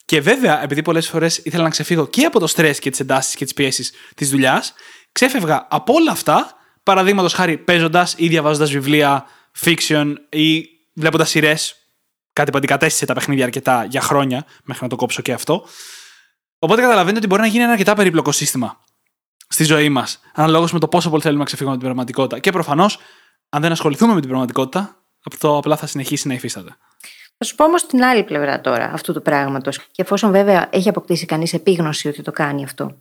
B: Και βέβαια, επειδή πολλές φορές ήθελα να ξεφύγω και από το στρες και τις εντάσεις και τις πιέσεις της δουλειάς, ξέφευγα από όλα αυτά, παραδείγματος χάρη παίζοντας ή διαβάζοντας βιβλία, fiction ή βλέποντας σειρές. Κάτι που αντικατέστησε τα παιχνίδια αρκετά για χρόνια, μέχρι να το κόψω και αυτό. Οπότε καταλαβαίνετε ότι μπορεί να γίνει ένα αρκετά περίπλοκο σύστημα στη ζωή μας, αναλόγως με το πόσο πολύ θέλουμε να ξεφύγουμε από την πραγματικότητα. Και προφανώς αν δεν ασχοληθούμε με την πραγματικότητα, αυτό απλά θα συνεχίσει να υφίσταται.
A: Θα σου πω όμως την άλλη πλευρά τώρα αυτού του πράγματος. Και εφόσον βέβαια έχει αποκτήσει κανείς επίγνωση ότι το κάνει αυτό.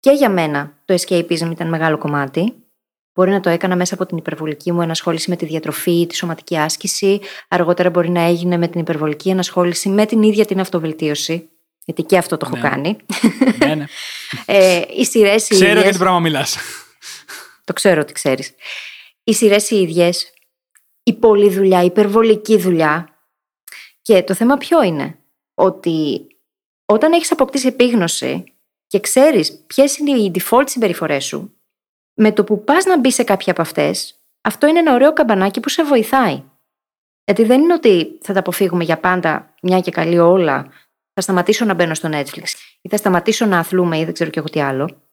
A: Και για μένα το escapism ήταν μεγάλο κομμάτι. Μπορεί να το έκανα μέσα από την υπερβολική μου ενασχόληση με τη διατροφή, τη σωματική άσκηση. Αργότερα μπορεί να έγινε με την υπερβολική ενασχόληση με την ίδια την αυτοβελτίωση. Γιατί και αυτό το έχω ναι. κάνει.
B: Ναι, ναι.
A: ε, οι σειρές
B: Ξέρω για τι πράγμα μιλάς.
A: Το ξέρω ότι ξέρεις οι σειρές οι ίδιες, η πολλή δουλειά, η υπερβολική δουλειά. Και το θέμα ποιο είναι, ότι όταν έχεις αποκτήσει επίγνωση και ξέρεις ποιες είναι οι default συμπεριφορές σου, με το που πας να μπει σε κάποια από αυτές, αυτό είναι ένα ωραίο καμπανάκι που σε βοηθάει. Γιατί δεν είναι ότι θα τα αποφύγουμε για πάντα, μια και καλή όλα, θα σταματήσω να μπαίνω στο Netflix ή θα σταματήσω να αθλούμε ή δεν ξέρω κι εγώ τι άλλο.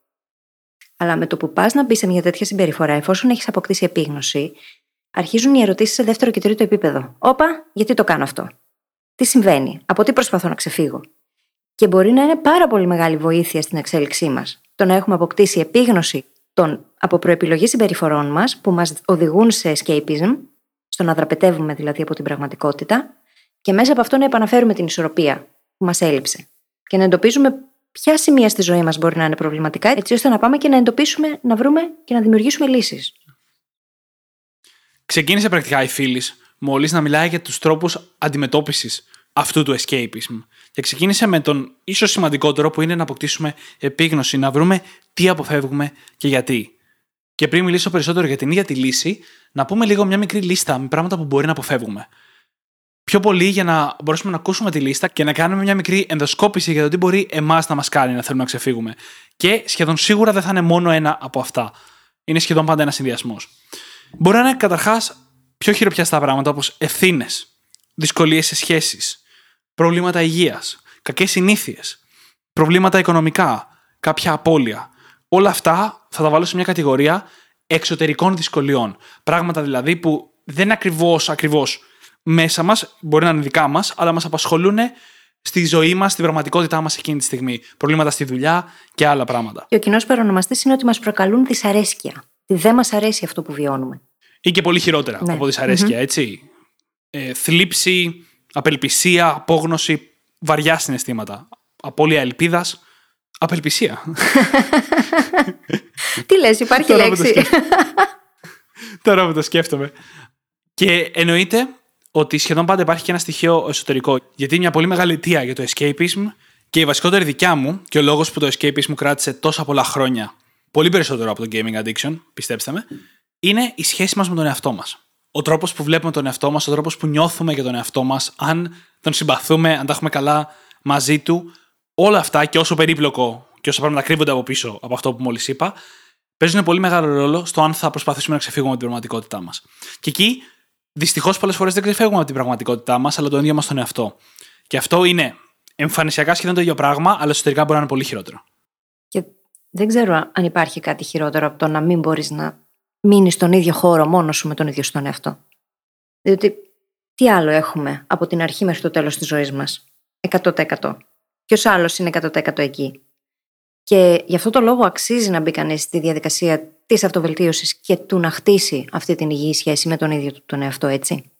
A: Αλλά με το που πας να μπεις σε μια τέτοια συμπεριφορά, εφόσον έχεις αποκτήσει επίγνωση, αρχίζουν οι ερωτήσεις σε δεύτερο και τρίτο επίπεδο. Όπα, γιατί το κάνω αυτό; Τι συμβαίνει, από τι προσπαθώ να ξεφύγω; Και μπορεί να είναι πάρα πολύ μεγάλη βοήθεια στην εξέλιξή μας το να έχουμε αποκτήσει επίγνωση των από προεπιλογή συμπεριφορών μας που μας οδηγούν σε escapism, στο να δραπετεύουμε δηλαδή από την πραγματικότητα, και μέσα από αυτό να επαναφέρουμε την ισορροπία που μας έλειψε. Και να εντοπίζουμε ποια σημεία στη ζωή μας μπορεί να είναι προβληματικά, έτσι ώστε να πάμε και να εντοπίσουμε, να βρούμε και να δημιουργήσουμε λύσεις.
B: Ξεκίνησε πρακτικά η φίλης μόλις να μιλάει για τους τρόπους αντιμετώπισης αυτού του escapism. Και ξεκίνησε με τον ίσως σημαντικότερο που είναι να αποκτήσουμε επίγνωση, να βρούμε τι αποφεύγουμε και γιατί. Και πριν μιλήσω περισσότερο για την ίδια τη λύση, να πούμε λίγο μια μικρή λίστα με πράγματα που μπορεί να αποφεύγουμε πιο πολύ για να μπορέσουμε να ακούσουμε τη λίστα και να κάνουμε μια μικρή ενδοσκόπηση για το τι μπορεί εμάς να μας κάνει να θέλουμε να ξεφύγουμε. Και σχεδόν σίγουρα δεν θα είναι μόνο ένα από αυτά. Είναι σχεδόν πάντα ένα συνδυασμός. Μπορεί να είναι καταρχάς πιο χειροπιαστά πράγματα όπως ευθύνες, δυσκολίες σε σχέσεις, προβλήματα υγείας, κακές συνήθειες, προβλήματα οικονομικά, κάποια απώλεια. Όλα αυτά θα τα βάλω σε μια κατηγορία εξωτερικών δυσκολιών. Πράγματα δηλαδή που δεν ακριβώς ακριβώς μέσα μας, μπορεί να είναι δικά μας, αλλά μας απασχολούν στη ζωή μας, στην πραγματικότητά μας εκείνη τη στιγμή. Προβλήματα στη δουλειά και άλλα πράγματα.
A: Και ο κοινός παρονομαστής είναι ότι μας προκαλούν δυσαρέσκεια. Δεν μας αρέσει αυτό που βιώνουμε.
B: Ή και πολύ χειρότερα ναι. από δυσαρέσκεια, έτσι. Ε, θλίψη, απελπισία, απόγνωση, βαριά συναισθήματα. Απόλυα ελπίδας, απελπισία.
A: Τι λες, υπάρχει λέξη;
B: Τώρα που το σκέφτομαι. Και εννοείται ότι σχεδόν πάντα υπάρχει και ένα στοιχείο εσωτερικό. Γιατί μια πολύ μεγάλη αιτία για το escapism και η βασικότερη δικιά μου και ο λόγος που το escapism μου κράτησε τόσα πολλά χρόνια, πολύ περισσότερο από το gaming addiction, πιστέψτε με, είναι η σχέση μας με τον εαυτό μας. Ο τρόπος που βλέπουμε τον εαυτό μας, ο τρόπος που νιώθουμε για τον εαυτό μας, αν τον συμπαθούμε, αν τα έχουμε καλά μαζί του, όλα αυτά και όσο περίπλοκο και όσα πράγματα κρύβονται από πίσω από αυτό που μόλις είπα, παίζουν πολύ μεγάλο ρόλο στο αν θα προσπαθήσουμε να ξεφύγουμε από την πραγματικότητά μας. Και εκεί, δυστυχώς, πολλές φορές δεν ξεφεύγουμε από την πραγματικότητά μας, αλλά το ίδιο μας τον εαυτό. Και αυτό είναι εμφανισιακά σχεδόν το ίδιο πράγμα, αλλά εσωτερικά μπορεί να είναι πολύ χειρότερο.
A: Και δεν ξέρω αν υπάρχει κάτι χειρότερο από το να μην μπορείς να μείνεις στον ίδιο χώρο μόνος σου με τον ίδιο στον εαυτό. Διότι τι άλλο έχουμε από την αρχή μέχρι το τέλος της ζωής μας; 100%. Ποιος άλλος είναι 100% εκεί; Και γι' αυτό το λόγο αξίζει να μπει κανείς στη διαδικασία της αυτοβελτίωσης και του να χτίσει αυτή την υγιή σχέση με τον ίδιο του τον εαυτό, έτσι.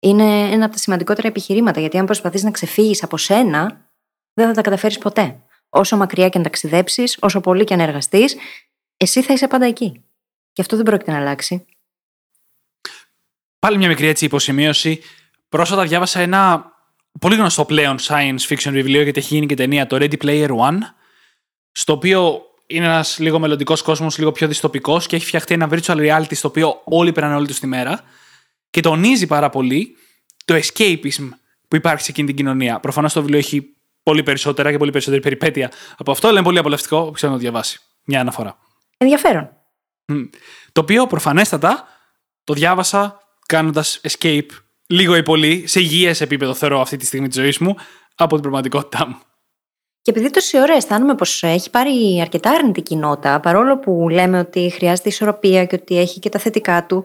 A: Είναι ένα από τα σημαντικότερα επιχειρήματα, γιατί αν προσπαθείς να ξεφύγεις από σένα, δεν θα τα καταφέρεις ποτέ. Όσο μακριά και να ταξιδέψεις, όσο πολύ και αν εργαστείς, εσύ θα είσαι πάντα εκεί. Και αυτό δεν πρόκειται να αλλάξει.
B: Πάλι μια μικρή έτσι υποσημείωση. Πρόσφατα διάβασα ένα πολύ γνωστό πλέον science fiction βιβλίο, γιατί έχει γίνει και ταινία, το Ready Player One, στο οποίο είναι ένας λίγο μελλοντικός κόσμος, λίγο πιο δυστοπικό και έχει φτιαχτεί ένα virtual reality στο οποίο όλοι περνάνε όλη τους τη μέρα και τονίζει πάρα πολύ το escapism που υπάρχει σε εκείνη την κοινωνία. Προφανώς το βιβλίο έχει πολύ περισσότερα και πολύ περισσότερη περιπέτεια από αυτό, αλλά είναι πολύ απολαυστικό. Ξέρω να το διαβάσει. Μια αναφορά.
A: Ενδιαφέρον.
B: Το οποίο προφανέστατα το διάβασα κάνοντας escape λίγο ή πολύ, σε υγιές επίπεδο θεωρώ αυτή τη στιγμή της ζωής μου, από την πραγματικότητά μου.
A: Και επειδή τόση ώρα αισθάνομαι πως έχει πάρει αρκετά αρνητική νότα, παρόλο που λέμε ότι χρειάζεται ισορροπία και ότι έχει και τα θετικά του,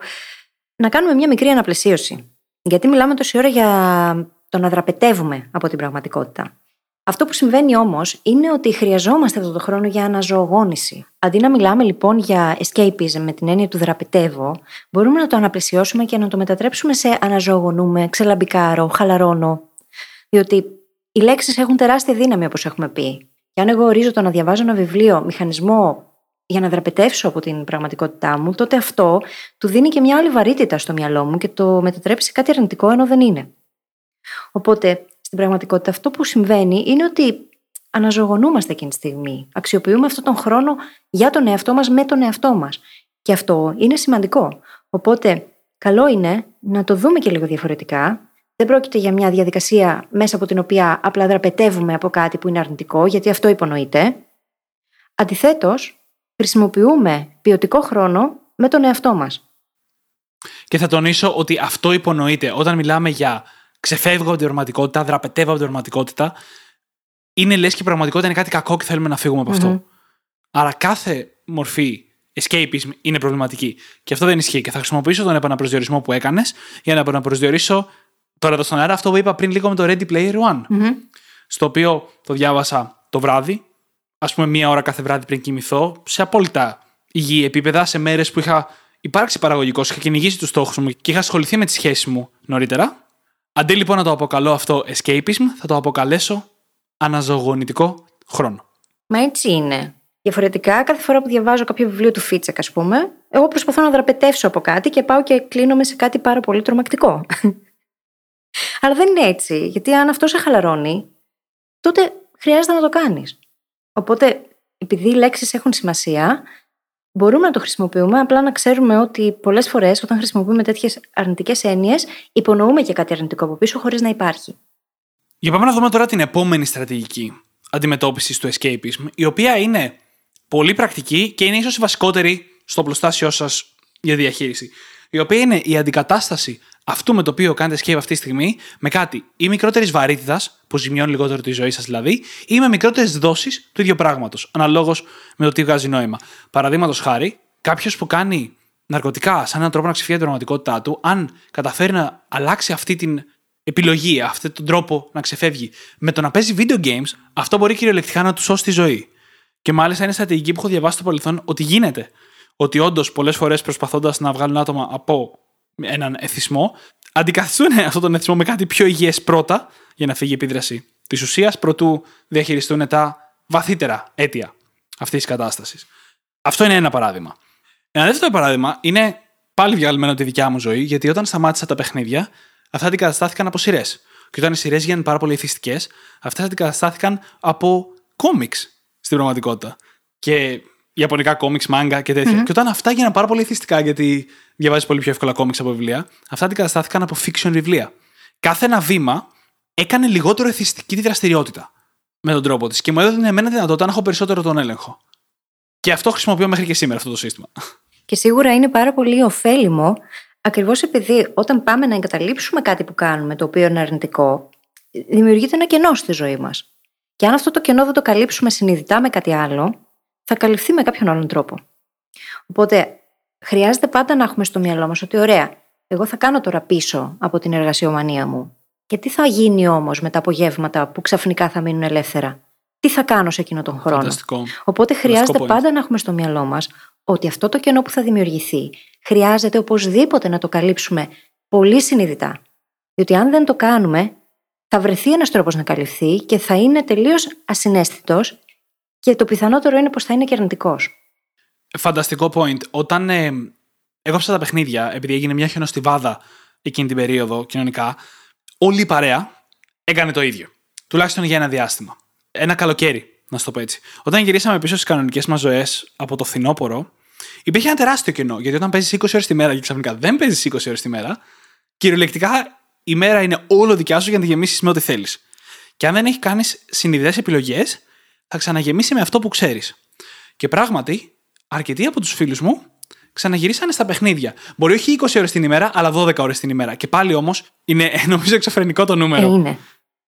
A: να κάνουμε μια μικρή αναπλαισίωση. Γιατί μιλάμε τόση ώρα για το να δραπετεύουμε από την πραγματικότητα. Αυτό που συμβαίνει όμως είναι ότι χρειαζόμαστε αυτό το χρόνο για αναζωογόνηση. Αντί να μιλάμε λοιπόν για escapism με την έννοια του δραπετεύω, μπορούμε να το αναπλαισιώσουμε και να το μετατρέψουμε σε αναζωογονούμε, ξελαμπικάρω, χαλαρώνω. Διότι οι λέξεις έχουν τεράστια δύναμη, όπως έχουμε πει. Και αν εγώ ορίζω το να διαβάζω ένα βιβλίο, μηχανισμό για να δραπετεύσω από την πραγματικότητά μου, τότε αυτό του δίνει και μια άλλη βαρύτητα στο μυαλό μου και το μετατρέπει σε κάτι αρνητικό ενώ δεν είναι. Οπότε, στην πραγματικότητα, αυτό που συμβαίνει είναι ότι αναζωογονούμαστε εκείνη τη στιγμή. Αξιοποιούμε αυτόν τον χρόνο για τον εαυτό μας με τον εαυτό μας. Και αυτό είναι σημαντικό. Οπότε, καλό είναι να το δούμε και λίγο διαφορετικά. Δεν πρόκειται για μια διαδικασία μέσα από την οποία απλά δραπετεύουμε από κάτι που είναι αρνητικό, γιατί αυτό υπονοείται. Αντιθέτως, χρησιμοποιούμε ποιοτικό χρόνο με τον εαυτό μας.
B: Και θα τονίσω ότι αυτό υπονοείται όταν μιλάμε για ξεφεύγω από την πραγματικότητα, δραπετεύω από την πραγματικότητα. Είναι λες και η πραγματικότητα είναι κάτι κακό και θέλουμε να φύγουμε από αυτό. Άρα κάθε μορφή escapism είναι προβληματική. Και αυτό δεν ισχύει. Και θα χρησιμοποιήσω τον επαναπροσδιορισμό που έκανες για να επαναπροσδιορίσω τώρα εδώ στον αέρα αυτό που είπα πριν λίγο με το Ready Player One. Στο οποίο το διάβασα το βράδυ, ας πούμε μία ώρα κάθε βράδυ πριν κοιμηθώ, σε απόλυτα υγιή επίπεδα, σε μέρες που είχα υπάρξει παραγωγικός, είχα κυνηγήσει τους στόχους μου και είχα ασχοληθεί με τις σχέσεις μου νωρίτερα. Αντί λοιπόν να το αποκαλώ αυτό escapism, θα το αποκαλέσω αναζωογονητικό χρόνο.
A: Μα έτσι είναι. Διαφορετικά, κάθε φορά που διαβάζω κάποιο βιβλίο του Φίτσεκ, ας πούμε, εγώ προσπαθώ να δραπετεύσω από κάτι και πάω και κλείνομαι σε κάτι πάρα πολύ τρομακτικό. Αλλά δεν είναι έτσι, γιατί αν αυτός σε χαλαρώνει, τότε χρειάζεται να το κάνεις. Οπότε, επειδή οι λέξεις έχουν σημασία, μπορούμε να το χρησιμοποιούμε, απλά να ξέρουμε ότι πολλές φορές όταν χρησιμοποιούμε τέτοιες αρνητικές έννοιες, υπονοούμε και κάτι αρνητικό από πίσω χωρίς να υπάρχει.
B: Για πάμε να δούμε τώρα την επόμενη στρατηγική αντιμετώπισης του escapism, η οποία είναι πολύ πρακτική και είναι ίσως η βασικότερη στο πλωστάσιο σας για διαχείριση. Η οποία είναι η αντικατάσταση αυτού με το οποίο κάνετε escape αυτή τη στιγμή με κάτι ή μικρότερης βαρύτητας, που ζημιώνει λιγότερο τη ζωή σας δηλαδή, ή με μικρότερες δόσεις του ίδιου πράγματος, αναλόγως με το τι βγάζει νόημα. Παραδείγματος χάρη, κάποιος που κάνει ναρκωτικά σαν έναν τρόπο να ξεφύγει την πραγματικότητά του, αν καταφέρει να αλλάξει αυτή την επιλογή, αυτόν τον τρόπο να ξεφεύγει με το να παίζει video games, αυτό μπορεί κυριολεκτικά να του σώσει τη ζωή. Και μάλιστα είναι στρατηγική που έχω διαβάσει στο παρελθόν ότι γίνεται. Ότι όντως πολλές φορές προσπαθώντας να βγάλουν άτομα από έναν εθισμό, αντικαθιστούν αυτόν τον εθισμό με κάτι πιο υγιές πρώτα για να φύγει η επίδραση της ουσίας, προτού διαχειριστούν τα βαθύτερα αίτια αυτής της κατάστασης. Αυτό είναι ένα παράδειγμα. Ένα δεύτερο παράδειγμα είναι πάλι βγαλμένο τη δικιά μου ζωή, γιατί όταν σταμάτησα τα παιχνίδια, αυτά αντικαταστάθηκαν από σειρές. Και όταν οι σειρές γίνανε πάρα πολύ εθιστικές, αυτέ αντικαταστάθηκαν από κόμιξ στην πραγματικότητα. Και Ιαπωνικά κόμιξ, μάγκα και τέτοια. Και όταν αυτά γίνανε πάρα πολύ εθιστικά, γιατί διαβάζεις πολύ πιο εύκολα κόμιξ από βιβλία, αυτά αντικαταστάθηκαν από fiction βιβλία. Κάθε ένα βήμα έκανε λιγότερο εθιστική τη δραστηριότητα με τον τρόπο της και μου έδωσε εμένα δυνατότητα να έχω περισσότερο τον έλεγχο. Και αυτό χρησιμοποιώ μέχρι και σήμερα αυτό το σύστημα.
A: Και σίγουρα είναι πάρα πολύ ωφέλιμο, ακριβώς επειδή όταν πάμε να εγκαταλείψουμε κάτι που κάνουμε, το οποίο είναι αρνητικό, δημιουργείται ένα κενό στη ζωή μας. Και αν αυτό το κενό δεν το καλύψουμε συνειδητά με κάτι άλλο, θα καλυφθεί με κάποιον άλλον τρόπο. Οπότε, χρειάζεται πάντα να έχουμε στο μυαλό μας ότι, ωραία, εγώ θα κάνω τώρα πίσω από την εργασιομανία μου. Και τι θα γίνει όμως με τα απογεύματα που ξαφνικά θα μείνουν ελεύθερα; Τι θα κάνω σε εκείνο τον χρόνο;
B: Φανταστικό.
A: Οπότε χρειάζεται
B: Φανταστικό
A: πάντα να έχουμε στο μυαλό μας ότι αυτό το κενό που θα δημιουργηθεί χρειάζεται οπωσδήποτε να το καλύψουμε πολύ συνειδητά. Διότι αν δεν το κάνουμε, θα βρεθεί ένας τρόπος να καλυφθεί και θα είναι τελείως ασυναίσθητος και το πιθανότερο είναι πως θα είναι και αρνητικό.
B: Φανταστικό point. Όταν ε, έγραψα τα παιχνίδια, επειδή έγινε μια χιονοστιβάδα εκείνη την περίοδο κοινωνικά, όλη η παρέα έκανε το ίδιο. Τουλάχιστον για ένα διάστημα. Ένα καλοκαίρι, να σου το πω έτσι. Όταν γυρίσαμε πίσω στις κανονικές μας ζωές από το φθινόπωρο, υπήρχε ένα τεράστιο κενό. Γιατί όταν παίζεις 20 ώρες τη μέρα και ξαφνικά δεν παίζεις 20 ώρες τη μέρα, κυριολεκτικά η μέρα είναι όλο δικιά σου για να τη γεμίσεις με ό,τι θέλεις. Και αν δεν έχει κάνεις συνειδητές επιλογές, θα ξαναγεμίσει με αυτό που ξέρεις. Και πράγματι, αρκετοί από τους φίλους μου ξαναγυρίσανε στα παιχνίδια. Μπορεί όχι 20 ώρες την ημέρα, αλλά 12 ώρες την ημέρα. Και πάλι όμως είναι νομίζω εξωφρενικό το
A: Ε,
B: νούμερο.
A: είναι.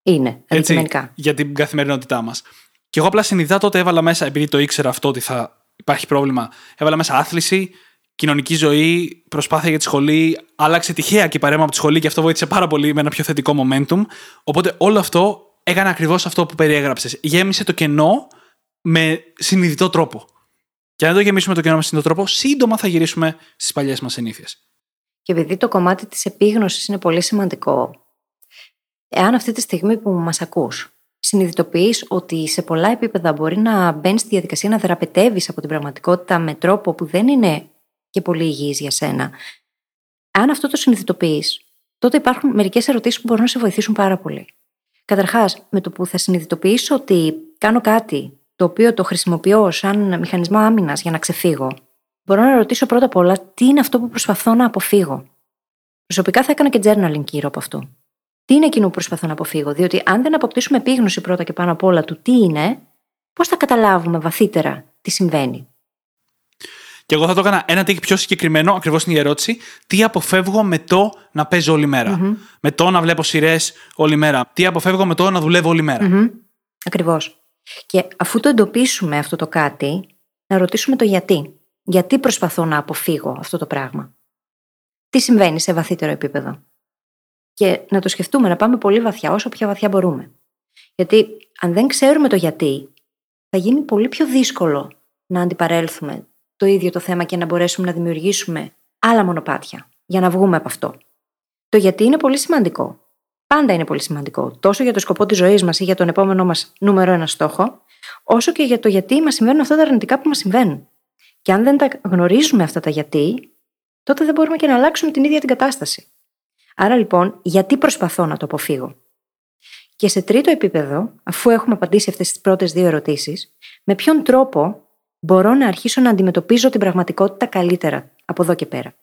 A: Είναι.
B: Έτσι,
A: Αντικειμενικά.
B: για την καθημερινότητά μας. Και εγώ απλά συνειδητά τότε έβαλα μέσα, επειδή το ήξερα αυτό ότι θα υπάρχει πρόβλημα, έβαλα μέσα άθληση, κοινωνική ζωή, προσπάθεια για τη σχολή. Άλλαξε τυχαία και η παρέμα από τη σχολή και αυτό βοήθησε πάρα πολύ με ένα πιο θετικό momentum. Οπότε όλο αυτό έκανε ακριβώς αυτό που περιέγραψες. Γέμισε το κενό με συνειδητό τρόπο. Και αν δεν το γεμίσουμε το κενό με συνειδητό τρόπο, σύντομα θα γυρίσουμε στις παλιές μας συνήθειες.
A: Και επειδή το κομμάτι της επίγνωσης είναι πολύ σημαντικό, εάν αυτή τη στιγμή που μας ακούς συνειδητοποιείς ότι σε πολλά επίπεδα μπορεί να μπαίνεις στη διαδικασία να δραπετεύεις από την πραγματικότητα με τρόπο που δεν είναι και πολύ υγιής για σένα, αν αυτό το συνειδητοποιείς, τότε υπάρχουν μερικές ερωτήσεις που μπορούν να σε βοηθήσουν πάρα πολύ. Καταρχάς, με το που θα συνειδητοποιήσω ότι κάνω κάτι το οποίο το χρησιμοποιώ σαν μηχανισμό άμυνας για να ξεφύγω, μπορώ να ρωτήσω πρώτα απ' όλα τι είναι αυτό που προσπαθώ να αποφύγω. Προσωπικά θα έκανα και journaling γύρω από αυτό. Τι είναι εκείνο που προσπαθώ να αποφύγω, διότι αν δεν αποκτήσουμε επίγνωση πρώτα και πάνω απ' όλα του τι είναι, πώς θα καταλάβουμε βαθύτερα τι συμβαίνει;
B: Και εγώ θα το έκανα ένα τίκ πιο συγκεκριμένο, ακριβώς είναι η ερώτηση. Τι αποφεύγω με το να παίζω όλη μέρα. Με το να βλέπω σειρές όλη μέρα. Τι αποφεύγω με το να δουλεύω όλη μέρα.
A: Μμμ. Ακριβώς. Και αφού το εντοπίσουμε αυτό το κάτι, να ρωτήσουμε το γιατί. Γιατί προσπαθώ να αποφύγω αυτό το πράγμα. Τι συμβαίνει σε βαθύτερο επίπεδο. Και να το σκεφτούμε, να πάμε πολύ βαθιά, όσο πιο βαθιά μπορούμε. Γιατί αν δεν ξέρουμε το γιατί, θα γίνει πολύ πιο δύσκολο να αντιπαρέλθουμε το ίδιο το θέμα και να μπορέσουμε να δημιουργήσουμε άλλα μονοπάτια για να βγούμε από αυτό. Το γιατί είναι πολύ σημαντικό. Πάντα είναι πολύ σημαντικό. Τόσο για το σκοπό της ζωής μας ή για τον επόμενό μας νούμερο ένα στόχο, όσο και για το γιατί μας συμβαίνουν αυτά τα αρνητικά που μας συμβαίνουν. Και αν δεν τα γνωρίζουμε αυτά τα γιατί, τότε δεν μπορούμε και να αλλάξουμε την ίδια την κατάσταση. Άρα λοιπόν, γιατί προσπαθώ να το αποφύγω; Και σε τρίτο επίπεδο, αφού έχουμε απαντήσει αυτές τις πρώτες δύο ερωτήσεις, με ποιον τρόπο μπορώ να αρχίσω να αντιμετωπίζω την πραγματικότητα καλύτερα από εδώ και πέρα.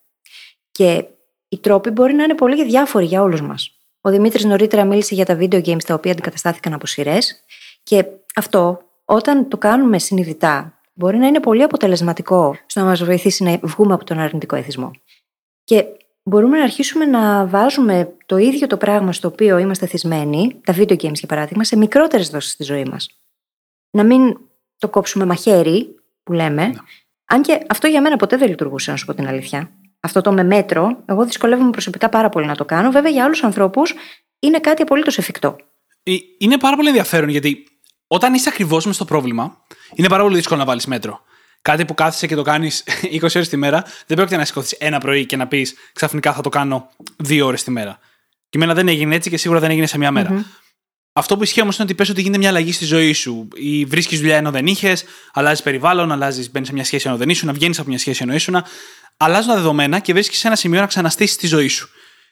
A: Και οι τρόποι μπορεί να είναι πολύ διάφοροι για όλους μας. Ο Δημήτρης νωρίτερα μίλησε για τα video games τα οποία αντικαταστάθηκαν από σειρές. Και αυτό, όταν το κάνουμε συνειδητά, μπορεί να είναι πολύ αποτελεσματικό στο να μας βοηθήσει να βγούμε από τον αρνητικό εθισμό. Και μπορούμε να αρχίσουμε να βάζουμε το ίδιο το πράγμα στο οποίο είμαστε θυσμένοι, τα video games για παράδειγμα, σε μικρότερες δόσεις στη ζωή μας. Να μην το κόψουμε μαχαίρι, που λέμε. Αν και αυτό για μένα ποτέ δεν λειτουργούσε, να σου πω την αλήθεια. Αυτό το με μέτρο, εγώ δυσκολεύομαι προσωπικά πάρα πολύ να το κάνω. Βέβαια, για άλλους ανθρώπους είναι κάτι απολύτως εφικτό.
B: Ε, Είναι πάρα πολύ ενδιαφέρον γιατί όταν είσαι ακριβώς μες στο πρόβλημα, είναι πάρα πολύ δύσκολο να βάλεις μέτρο. Κάτι που κάθεσαι και το κάνεις 20 ώρες τη μέρα, δεν πρόκειται να σηκωθείς ένα πρωί και να πεις ξαφνικά θα το κάνω δύο ώρες τη μέρα. Και εμένα δεν έγινε έτσι και σίγουρα δεν έγινε σε μια μέρα. Αυτό που ισχύει όμως είναι ότι πες ότι γίνεται μια αλλαγή στη ζωή σου. Ή βρίσκεις δουλειά ενώ δεν είχες, αλλάζεις περιβάλλον, αλλάζεις, μπαίνεις σε μια σχέση ενώ δεν ήσουν, βγαίνεις από μια σχέση ενώ ήσουν. Αλλάζουν τα δεδομένα και βρίσκεις σε ένα σημείο να ξαναστήσεις τη ζωή σου.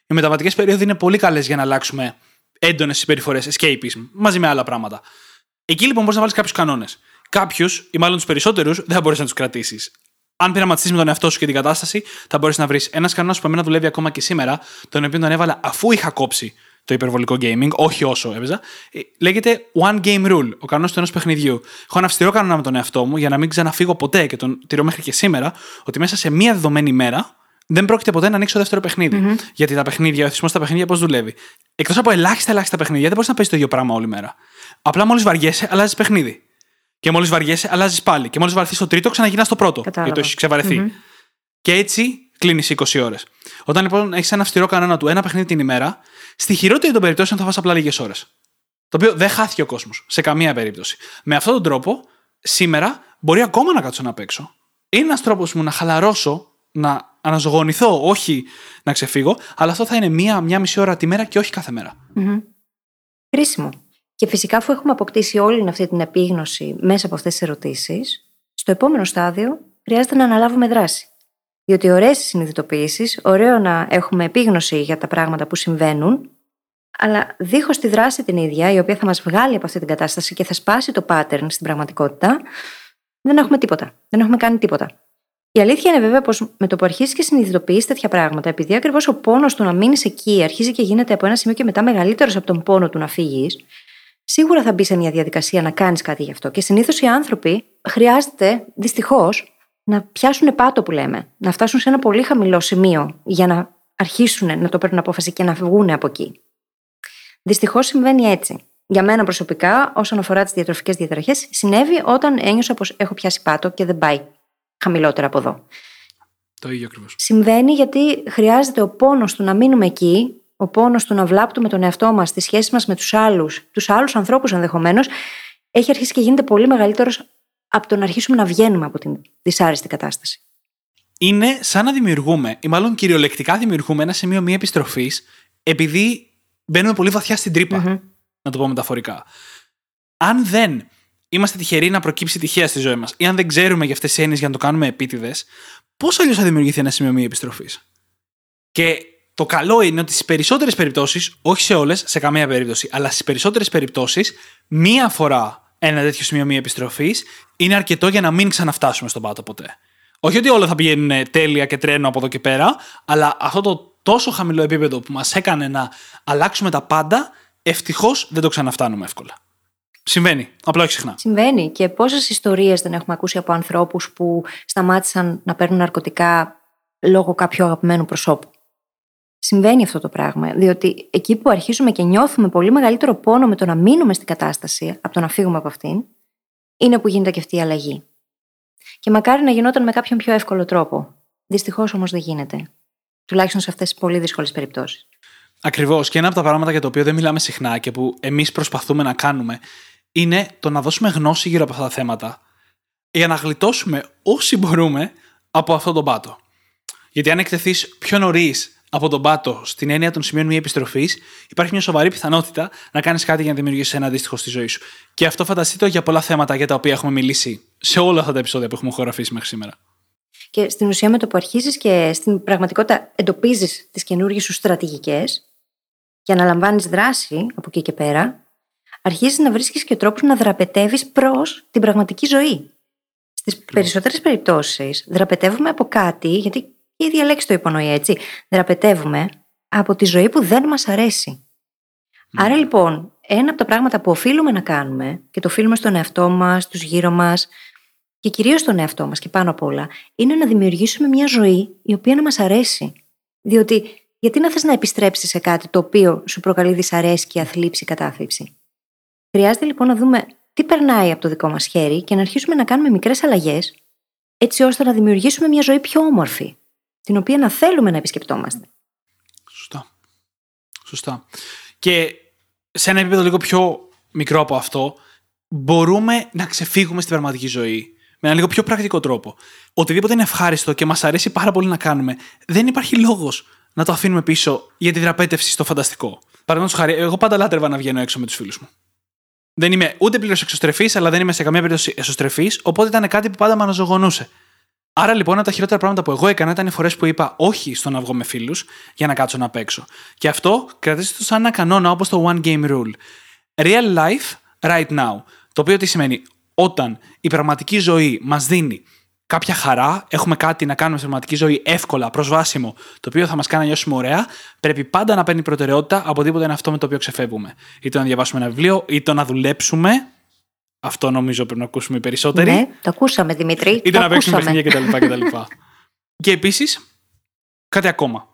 B: Οι μεταβατικές περίοδοι είναι πολύ καλές για να αλλάξουμε έντονες συμπεριφορές, escapism, μαζί με άλλα πράγματα. Εκεί λοιπόν μπορείς να βάλεις κάποιους κανόνες. Κάποιους, ή μάλλον τους περισσότερους, δεν θα μπορέσει να τους κρατήσεις. Αν πειραματιστείς με τον εαυτό σου και την κατάσταση, θα μπορέσει να βρεις ένας κανόνας που εμένα δουλεύει ακόμα και σήμερα, τον οποίο τον έβαλα αφού είχα κόψει το υπερβολικό gaming, όχι όσο έπαιζα. Ε, λέγεται One Game Rule, ο κανόνας του ενός παιχνιδιού. Έχω ένα αυστηρό κανόνα με τον εαυτό μου για να μην ξαναφύγω ποτέ και τον τηρώ μέχρι και σήμερα, ότι μέσα σε μία δεδομένη μέρα δεν πρόκειται ποτέ να ανοίξω δεύτερο παιχνίδι. Mm-hmm. Γιατί τα παιχνίδια, ο εθισμός στα παιχνίδια πώς δουλεύει. Εκτός από ελάχιστα ελάχιστα παιχνίδια, δεν μπορείς να παίζεις το ίδιο πράγμα όλη μέρα. Απλά μόλις βαριέσαι, αλλάζεις παιχνίδι. Και μόλις βαριέσαι, αλλάζεις πάλι. Και μόλις βαρθεί στο τρίτο, ξαναγυρνάς στο πρώτο. Κατάλαβα. Γιατί το έχεις ξεβαρεθεί. Mm-hmm. Και έτσι κλείνεις 20 ώρες. Όταν λοιπόν έχεις ένα αυστηρό κανόνα του ένα παιχνίδι την ημέρα, στη χειρότερη των περιπτώσεων θα φας απλά λίγες ώρες. Το οποίο δεν χάθηκε ο κόσμος σε καμία περίπτωση. Με αυτόν τον τρόπο, σήμερα μπορεί ακόμα να κάτσω να παίξω. Είναι ένας τρόπος μου να χαλαρώσω, να αναζωογονηθώ, όχι να ξεφύγω, αλλά αυτό θα είναι μία, μία μισή ώρα τη μέρα και όχι κάθε μέρα.
A: Mm-hmm. Χρήσιμο. Και φυσικά, αφού έχουμε αποκτήσει όλη αυτή την επίγνωση μέσα από αυτές τις ερωτήσεις, στο επόμενο στάδιο χρειάζεται να αναλάβουμε δράση. Διότι ωραίες οι συνειδητοποιήσεις, ωραίο να έχουμε επίγνωση για τα πράγματα που συμβαίνουν, αλλά δίχως τη δράση την ίδια, η οποία θα μας βγάλει από αυτή την κατάσταση και θα σπάσει το pattern στην πραγματικότητα, δεν έχουμε τίποτα. Δεν έχουμε κάνει τίποτα. Η αλήθεια είναι βέβαια πως με το που αρχίσει και συνειδητοποιείς τέτοια πράγματα, επειδή ακριβώς ο πόνος του να μείνεις εκεί αρχίζει και γίνεται από ένα σημείο και μετά μεγαλύτερος από τον πόνο του να φύγεις, σίγουρα θα μπει σε μια διαδικασία να κάνεις κάτι γι' αυτό. Και συνήθως οι άνθρωποι χρειάζεται, δυστυχώς, να πιάσουν πάτο που λέμε, να φτάσουν σε ένα πολύ χαμηλό σημείο για να αρχίσουν να το παίρνουν απόφαση και να βγουν από εκεί. Δυστυχώς συμβαίνει έτσι. Για μένα προσωπικά, όσον αφορά τις διατροφικές διαταραχέ, συνέβη όταν ένιωσα πως έχω πιάσει πάτο και δεν πάει χαμηλότερα από εδώ.
B: Το ίδιο ακριβώς.
A: Συμβαίνει γιατί χρειάζεται ο πόνος του να μείνουμε εκεί, ο πόνος του να βλάπτουμε τον εαυτό μας, τη σχέση μας με τους άλλους, τους άλλους ανθρώπους ενδεχομένως, έχει αρχίσει και γίνεται πολύ μεγαλύτερος από το να αρχίσουμε να βγαίνουμε από την δυσάρεστη κατάσταση.
B: Είναι σαν να δημιουργούμε, ή μάλλον κυριολεκτικά δημιουργούμε ένα σημείο μία επιστροφής, επειδή μπαίνουμε πολύ βαθιά στην τρύπα. Mm-hmm. Να το πω μεταφορικά. Αν δεν είμαστε τυχεροί να προκύψει τυχαία στη ζωή μας, ή αν δεν ξέρουμε για αυτές τις έννοιες για να το κάνουμε επίτηδες, πώς αλλιώς θα δημιουργηθεί ένα σημείο μία επιστροφής; Και το καλό είναι ότι στις περισσότερες περιπτώσεις, όχι σε όλες, σε καμία περίπτωση, αλλά στις περισσότερες περιπτώσεις, μία φορά ένα τέτοιο σημείο μία επιστροφής είναι αρκετό για να μην ξαναφτάσουμε στον πάτο ποτέ. Όχι ότι όλα θα πηγαίνουν τέλεια και τρένο από εδώ και πέρα, αλλά αυτό το τόσο χαμηλό επίπεδο που μας έκανε να αλλάξουμε τα πάντα, ευτυχώς δεν το ξαναφτάνουμε εύκολα. Συμβαίνει. Απλά όχι συχνά.
A: Συμβαίνει. Και πόσες ιστορίες δεν έχουμε ακούσει από ανθρώπους που σταμάτησαν να παίρνουν ναρκωτικά λόγω κάποιου αγαπημένου προσώπου; Συμβαίνει αυτό το πράγμα. Διότι εκεί που αρχίζουμε και νιώθουμε πολύ μεγαλύτερο πόνο με το να μείνουμε στην κατάσταση, από το να φύγουμε από αυτήν, είναι που γίνεται και αυτή η αλλαγή. Και μακάρι να γινόταν με κάποιον πιο εύκολο τρόπο. Δυστυχώς όμως δεν γίνεται. Τουλάχιστον σε αυτές τις πολύ δύσκολες περιπτώσεις.
B: Ακριβώς. Και ένα από τα πράγματα για το οποίο δεν μιλάμε συχνά και που εμείς προσπαθούμε να κάνουμε είναι το να δώσουμε γνώση γύρω από αυτά τα θέματα για να γλιτώσουμε όσοι μπορούμε από αυτόν τον πάτο. Γιατί αν εκτεθείς πιο νωρίς από τον πάτο στην έννοια των σημείων μια επιστροφής, υπάρχει μια σοβαρή πιθανότητα να κάνεις κάτι για να δημιουργήσεις ένα αντίστοιχο στη ζωή σου. Και αυτό φανταστείτε για πολλά θέματα για τα οποία έχουμε μιλήσει σε όλα αυτά τα επεισόδια που έχουμε χωραφίσει μέχρι σήμερα.
A: Και στην ουσία, με το που αρχίζεις και στην πραγματικότητα εντοπίζεις τις καινούργιες σου στρατηγικές και αναλαμβάνεις δράση από εκεί και πέρα, αρχίζεις να βρίσκεις και τρόπους να δραπετεύεις προς την πραγματική ζωή. Στις περισσότερες περιπτώσεις, δραπετεύουμε από κάτι, γιατί η ίδια λέξη το υπονοεί έτσι, δραπετεύουμε από τη ζωή που δεν μας αρέσει. Άρα λοιπόν, ένα από τα πράγματα που οφείλουμε να κάνουμε και το οφείλουμε στον εαυτό μας, στου γύρω μας και κυρίως στον εαυτό μας και πάνω απ' όλα, είναι να δημιουργήσουμε μια ζωή η οποία να μας αρέσει. Διότι γιατί να θες να επιστρέψεις σε κάτι το οποίο σου προκαλεί δυσαρέσκεια, θλίψη, κατάθλιψη; Χρειάζεται λοιπόν να δούμε τι περνάει από το δικό μας χέρι και να αρχίσουμε να κάνουμε μικρές αλλαγές, έτσι ώστε να δημιουργήσουμε μια ζωή πιο όμορφη, την οποία να θέλουμε να επισκεπτόμαστε.
B: Σωστά. Σωστά. Και σε ένα επίπεδο λίγο πιο μικρό από αυτό, μπορούμε να ξεφύγουμε στην πραγματική ζωή με ένα λίγο πιο πρακτικό τρόπο. Οτιδήποτε είναι ευχάριστο και μας αρέσει πάρα πολύ να κάνουμε, δεν υπάρχει λόγος να το αφήνουμε πίσω για τη δραπέτευση στο φανταστικό. Παραδείγματος χάρη, εγώ πάντα λάτρευα να βγαίνω έξω με τους φίλους μου. Δεν είμαι ούτε πλήρως εξωστρεφής, αλλά δεν είμαι σε καμία περίπτωση εσωστρεφής, οπότε ήταν κάτι που πάντα με αναζωογονούσε. Άρα λοιπόν, ένα τα χειρότερα πράγματα που εγώ έκανα ήταν οι φορές που είπα όχι στο να βγω με φίλους για να κάτσω να παίξω. Και αυτό κρατήστε το σαν ένα κανόνα όπως το One Game Rule. Real life right now. Το οποίο τι σημαίνει, όταν η πραγματική ζωή μας δίνει κάποια χαρά, έχουμε κάτι να κάνουμε στην πραγματική ζωή εύκολα, προσβάσιμο, το οποίο θα μας κάνει να νιώσουμε ωραία, πρέπει πάντα να παίρνει προτεραιότητα από τίποτα είναι αυτό με το οποίο ξεφεύγουμε. Είτε να διαβάσουμε ένα βιβλίο, είτε να δουλέψουμε. Αυτό νομίζω πρέπει να ακούσουμε οι περισσότεροι.
A: Ναι, το ακούσαμε Δημήτρη.
B: Είτε
A: το
B: να παίξουμε
A: ακούσαμε.
B: παιχνίδια κτλ. κτλ. και επίσης, κάτι ακόμα.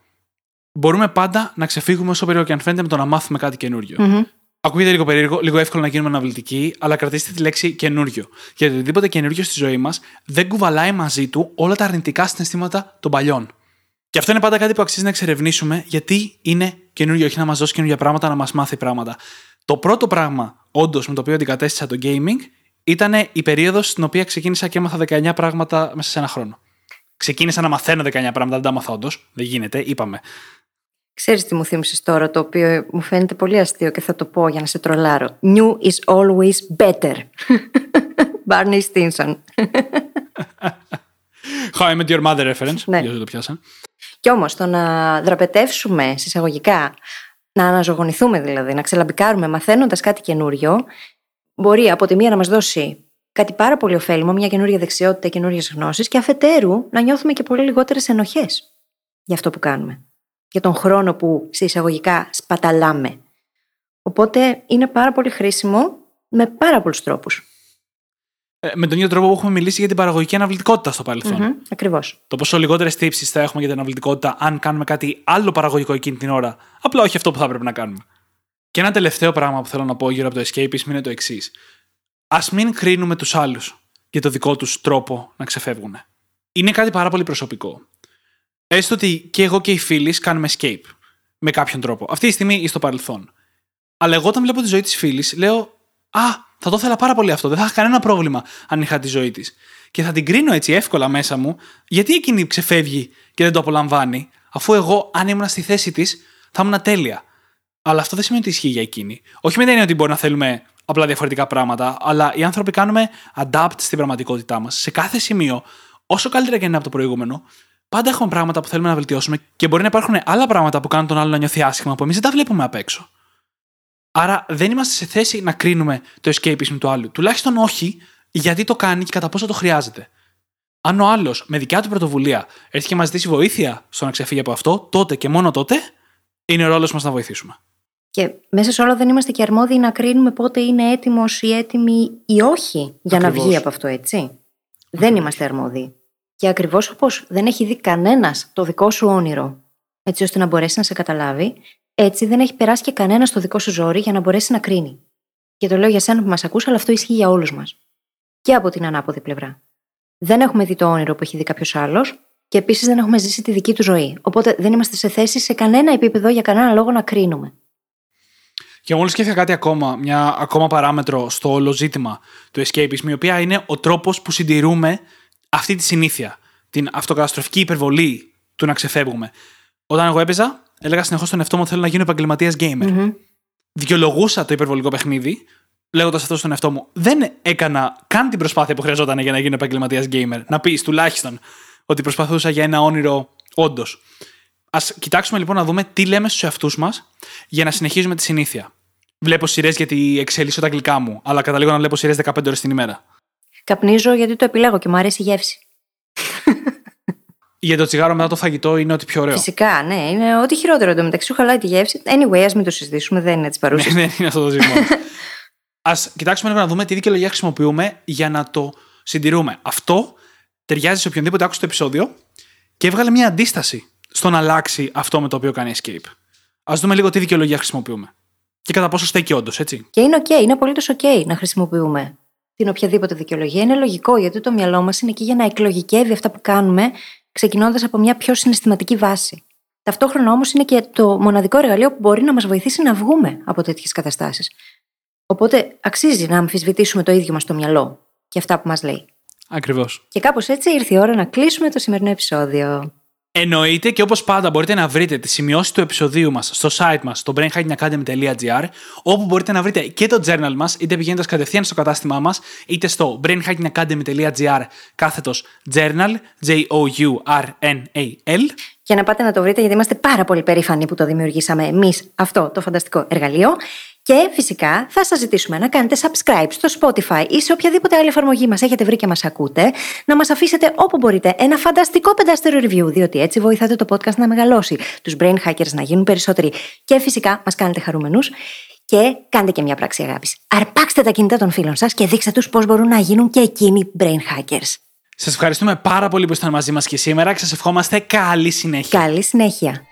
B: Μπορούμε πάντα να ξεφύγουμε όσο περίεργο και αν φαίνεται με το να μάθουμε κάτι καινούριο.
A: Μμμ.
B: Ακούγεται λίγο περίεργο, λίγο εύκολο να γίνουμε αναβλητικοί, αλλά κρατήστε τη λέξη καινούριο. Γιατί οτιδήποτε καινούριο στη ζωή μας δεν κουβαλάει μαζί του όλα τα αρνητικά συναισθήματα των παλιών. Και αυτό είναι πάντα κάτι που αξίζει να εξερευνήσουμε, γιατί είναι καινούριο, όχι να μας δώσει καινούργια πράγματα, να μας μάθει πράγματα. Το πρώτο πράγμα, όντως, με το οποίο αντικατέστησα το gaming, ήταν η περίοδος στην οποία ξεκίνησα και έμαθα 19 πράγματα μέσα σε ένα χρόνο. Ξεκίνησα να μαθαίνω 19 πράγματα, δεν τα μάθα όντως. Δεν γίνεται, είπαμε.
A: Ξέρεις τι μου θύμισες τώρα, το οποίο μου φαίνεται πολύ αστείο και θα το πω για να σε τρολάρω. New is always better. Barney Stinson.
B: How I met your mother reference.
A: Ναι.
B: Για όσοι το πιάσαν.
A: Κι όμως το να δραπετεύσουμε συσσαγωγικά, να αναζωογονηθούμε δηλαδή, να ξελαμπικάρουμε μαθαίνοντας κάτι καινούριο, μπορεί από τη μία να μας δώσει κάτι πάρα πολύ ωφέλιμο, μια καινούρια δεξιότητα, καινούριε γνώσεις και αφετέρου να νιώθουμε και πολύ λιγότερες ενοχές για αυτό που κάνουμε. Για τον χρόνο που σε εισαγωγικά σπαταλάμε. Οπότε είναι πάρα πολύ χρήσιμο με πάρα πολλούς τρόπους.
B: Ε, με τον ίδιο τρόπο που έχουμε μιλήσει για την παραγωγική αναβλητικότητα στο παρελθόν.
A: Μμμ, Ακριβώς.
B: Το πόσο λιγότερες τύψεις θα έχουμε για την αναβλητικότητα αν κάνουμε κάτι άλλο παραγωγικό εκείνη την ώρα, απλά όχι αυτό που θα πρέπει να κάνουμε. Και ένα τελευταίο πράγμα που θέλω να πω γύρω από το escapism είναι το εξής. Α μην κρίνουμε τους άλλους για το δικό τους τρόπο να ξεφεύγουν. Είναι κάτι πάρα πολύ προσωπικό. Έστω ότι και εγώ και οι φίλοι κάνουμε escape με κάποιον τρόπο. Αυτή τη στιγμή ή στο παρελθόν. Αλλά εγώ όταν βλέπω τη ζωή της φίλης, λέω Α, θα το ήθελα πάρα πολύ αυτό. Δεν θα είχα κανένα πρόβλημα αν είχα τη ζωή της. Και θα την κρίνω έτσι εύκολα μέσα μου, γιατί εκείνη ξεφεύγει και δεν το απολαμβάνει, αφού εγώ, αν ήμουν στη θέση της, θα ήμουν τέλεια. Αλλά αυτό δεν σημαίνει ότι ισχύει για εκείνη. Όχι με την έννοια ότι μπορεί να θέλουμε απλά διαφορετικά πράγματα, αλλά οι άνθρωποι κάνουμε adapt στην πραγματικότητά μας. Σε κάθε σημείο, όσο καλύτερα και είναι από το προηγούμενο, πάντα έχουμε πράγματα που θέλουμε να βελτιώσουμε και μπορεί να υπάρχουν άλλα πράγματα που κάνουν τον άλλο να νιώθει άσχημα που εμείς δεν τα βλέπουμε απ' έξω. Άρα δεν είμαστε σε θέση να κρίνουμε το escapism του άλλου. Τουλάχιστον όχι γιατί το κάνει και κατά πόσο το χρειάζεται. Αν ο άλλος με δικιά του πρωτοβουλία έρθει και μας ζητήσει βοήθεια στο να ξεφύγει από αυτό, τότε και μόνο τότε είναι ο ρόλος μας να βοηθήσουμε.
A: Και μέσα σε όλα δεν είμαστε και αρμόδιοι να κρίνουμε πότε είναι έτοιμος ή έτοιμη ή όχι για να
B: Ακριβώς.
A: βγει από αυτό, έτσι. Δεν είμαστε αρμόδιοι. Και ακριβώς όπως δεν έχει δει κανένας το δικό σου όνειρο, έτσι ώστε να μπορέσει να σε καταλάβει, έτσι δεν έχει περάσει και κανένας το δικό σου ζόρι για να μπορέσει να κρίνει. Και το λέω για σένα που μας ακούς, αλλά αυτό ισχύει για όλους μας. Και από την ανάποδη πλευρά. Δεν έχουμε δει το όνειρο που έχει δει κάποιος άλλος και επίσης δεν έχουμε ζήσει τη δική του ζωή. Οπότε δεν είμαστε σε θέση σε κανένα επίπεδο για κανένα λόγο να κρίνουμε.
B: Και μόλις σκέφτηκα κάτι ακόμα, μια ακόμα παράμετρο στο όλο ζήτημα του escapism, η οποία είναι ο τρόπος που συντηρούμε αυτή τη συνήθεια. Την αυτοκαταστροφική υπερβολή του να ξεφεύγουμε. Όταν εγώ έπαιζα, έλεγα συνεχώς στον εαυτό μου ότι θέλω να γίνω επαγγελματίας gamer.
A: Μμμ.
B: Δικαιολογούσα το υπερβολικό παιχνίδι, λέγοντας αυτό στον εαυτό μου. Δεν έκανα καν την προσπάθεια που χρειαζόταν για να γίνω επαγγελματίας gamer. Να πεις τουλάχιστον ότι προσπαθούσα για ένα όνειρο όντως. Α κοιτάξουμε λοιπόν να δούμε τι λέμε στους εαυτούς μας για να συνεχίζουμε τη συνήθεια. Βλέπω σειρές γιατί εξελίσσω τα αγγλικά μου, αλλά καταλήγω να βλέπω σειρές 15 ώρες την ημέρα.
A: Καπνίζω γιατί το επιλέγω και μου αρέσει η γεύση.
B: Για το τσιγάρο μετά το φαγητό είναι ό,τι πιο ωραίο.
A: Φυσικά, ναι, είναι ό,τι χειρότερο εντωμεταξύ σου χαλάει τη γεύση. Anyway, ας μην το συζητήσουμε, δεν είναι της παρούση.
B: Ναι, δεν είναι αυτό το ζήτημα. Α κοιτάξουμε λίγο να δούμε τι δικαιολογία χρησιμοποιούμε για να το συντηρούμε. Αυτό ταιριάζει σε οποιονδήποτε άκουσε το επεισόδιο και έβγαλε μια αντίσταση στο να αλλάξει αυτό με το οποίο κάνει escape. Α δούμε λίγο τι δικαιολογία χρησιμοποιούμε. Και κατά πόσο στέκει όντως, έτσι.
A: Και είναι OK, είναι απολύτως OK να χρησιμοποιούμε την οποιαδήποτε δικαιολογία. Είναι λογικό γιατί το μυαλό μας είναι εκεί για να εκλογικεύει αυτά που κάνουμε, ξεκινώντας από μια πιο συναισθηματική βάση. Ταυτόχρονα όμως είναι και το μοναδικό εργαλείο που μπορεί να μας βοηθήσει να βγούμε από τέτοιες καταστάσεις. Οπότε αξίζει να αμφισβητήσουμε το ίδιο μας το μυαλό και αυτά που μας λέει.
B: Ακριβώς.
A: Και κάπως έτσι ήρθε η ώρα να κλείσουμε το σημερινό επεισόδιο.
B: Εννοείται και όπως πάντα μπορείτε να βρείτε τις σημειώσεις του επεισοδίου μας στο site μας, στο brainhackingacademy.gr, όπου μπορείτε να βρείτε και το journal μας, είτε πηγαίνοντας κατευθείαν στο κατάστημά μας, είτε στο brainhackingacademy.gr κάθετος journal, J-O-U-R-N-A-L.
A: Και να πάτε να το βρείτε γιατί είμαστε πάρα πολύ περήφανοι που το δημιουργήσαμε εμείς αυτό το φανταστικό εργαλείο. Και φυσικά θα σας ζητήσουμε να κάνετε subscribe στο Spotify ή σε οποιαδήποτε άλλη εφαρμογή μας έχετε βρει και μας ακούτε, να μας αφήσετε όπου μπορείτε ένα φανταστικό πεντάστερο review, διότι έτσι βοηθάτε το podcast να μεγαλώσει, τους brain hackers να γίνουν περισσότεροι και φυσικά μας κάνετε χαρούμενους. Και κάντε και μια πράξη αγάπης. Αρπάξτε τα κινητά των φίλων σας και δείξτε τους πώς μπορούν να γίνουν και εκείνοι brain hackers.
B: Σας ευχαριστούμε πάρα πολύ που ήσασταν μαζί μας και σήμερα και σας ευχόμαστε καλή συνέχεια.
A: Καλή συνέχεια.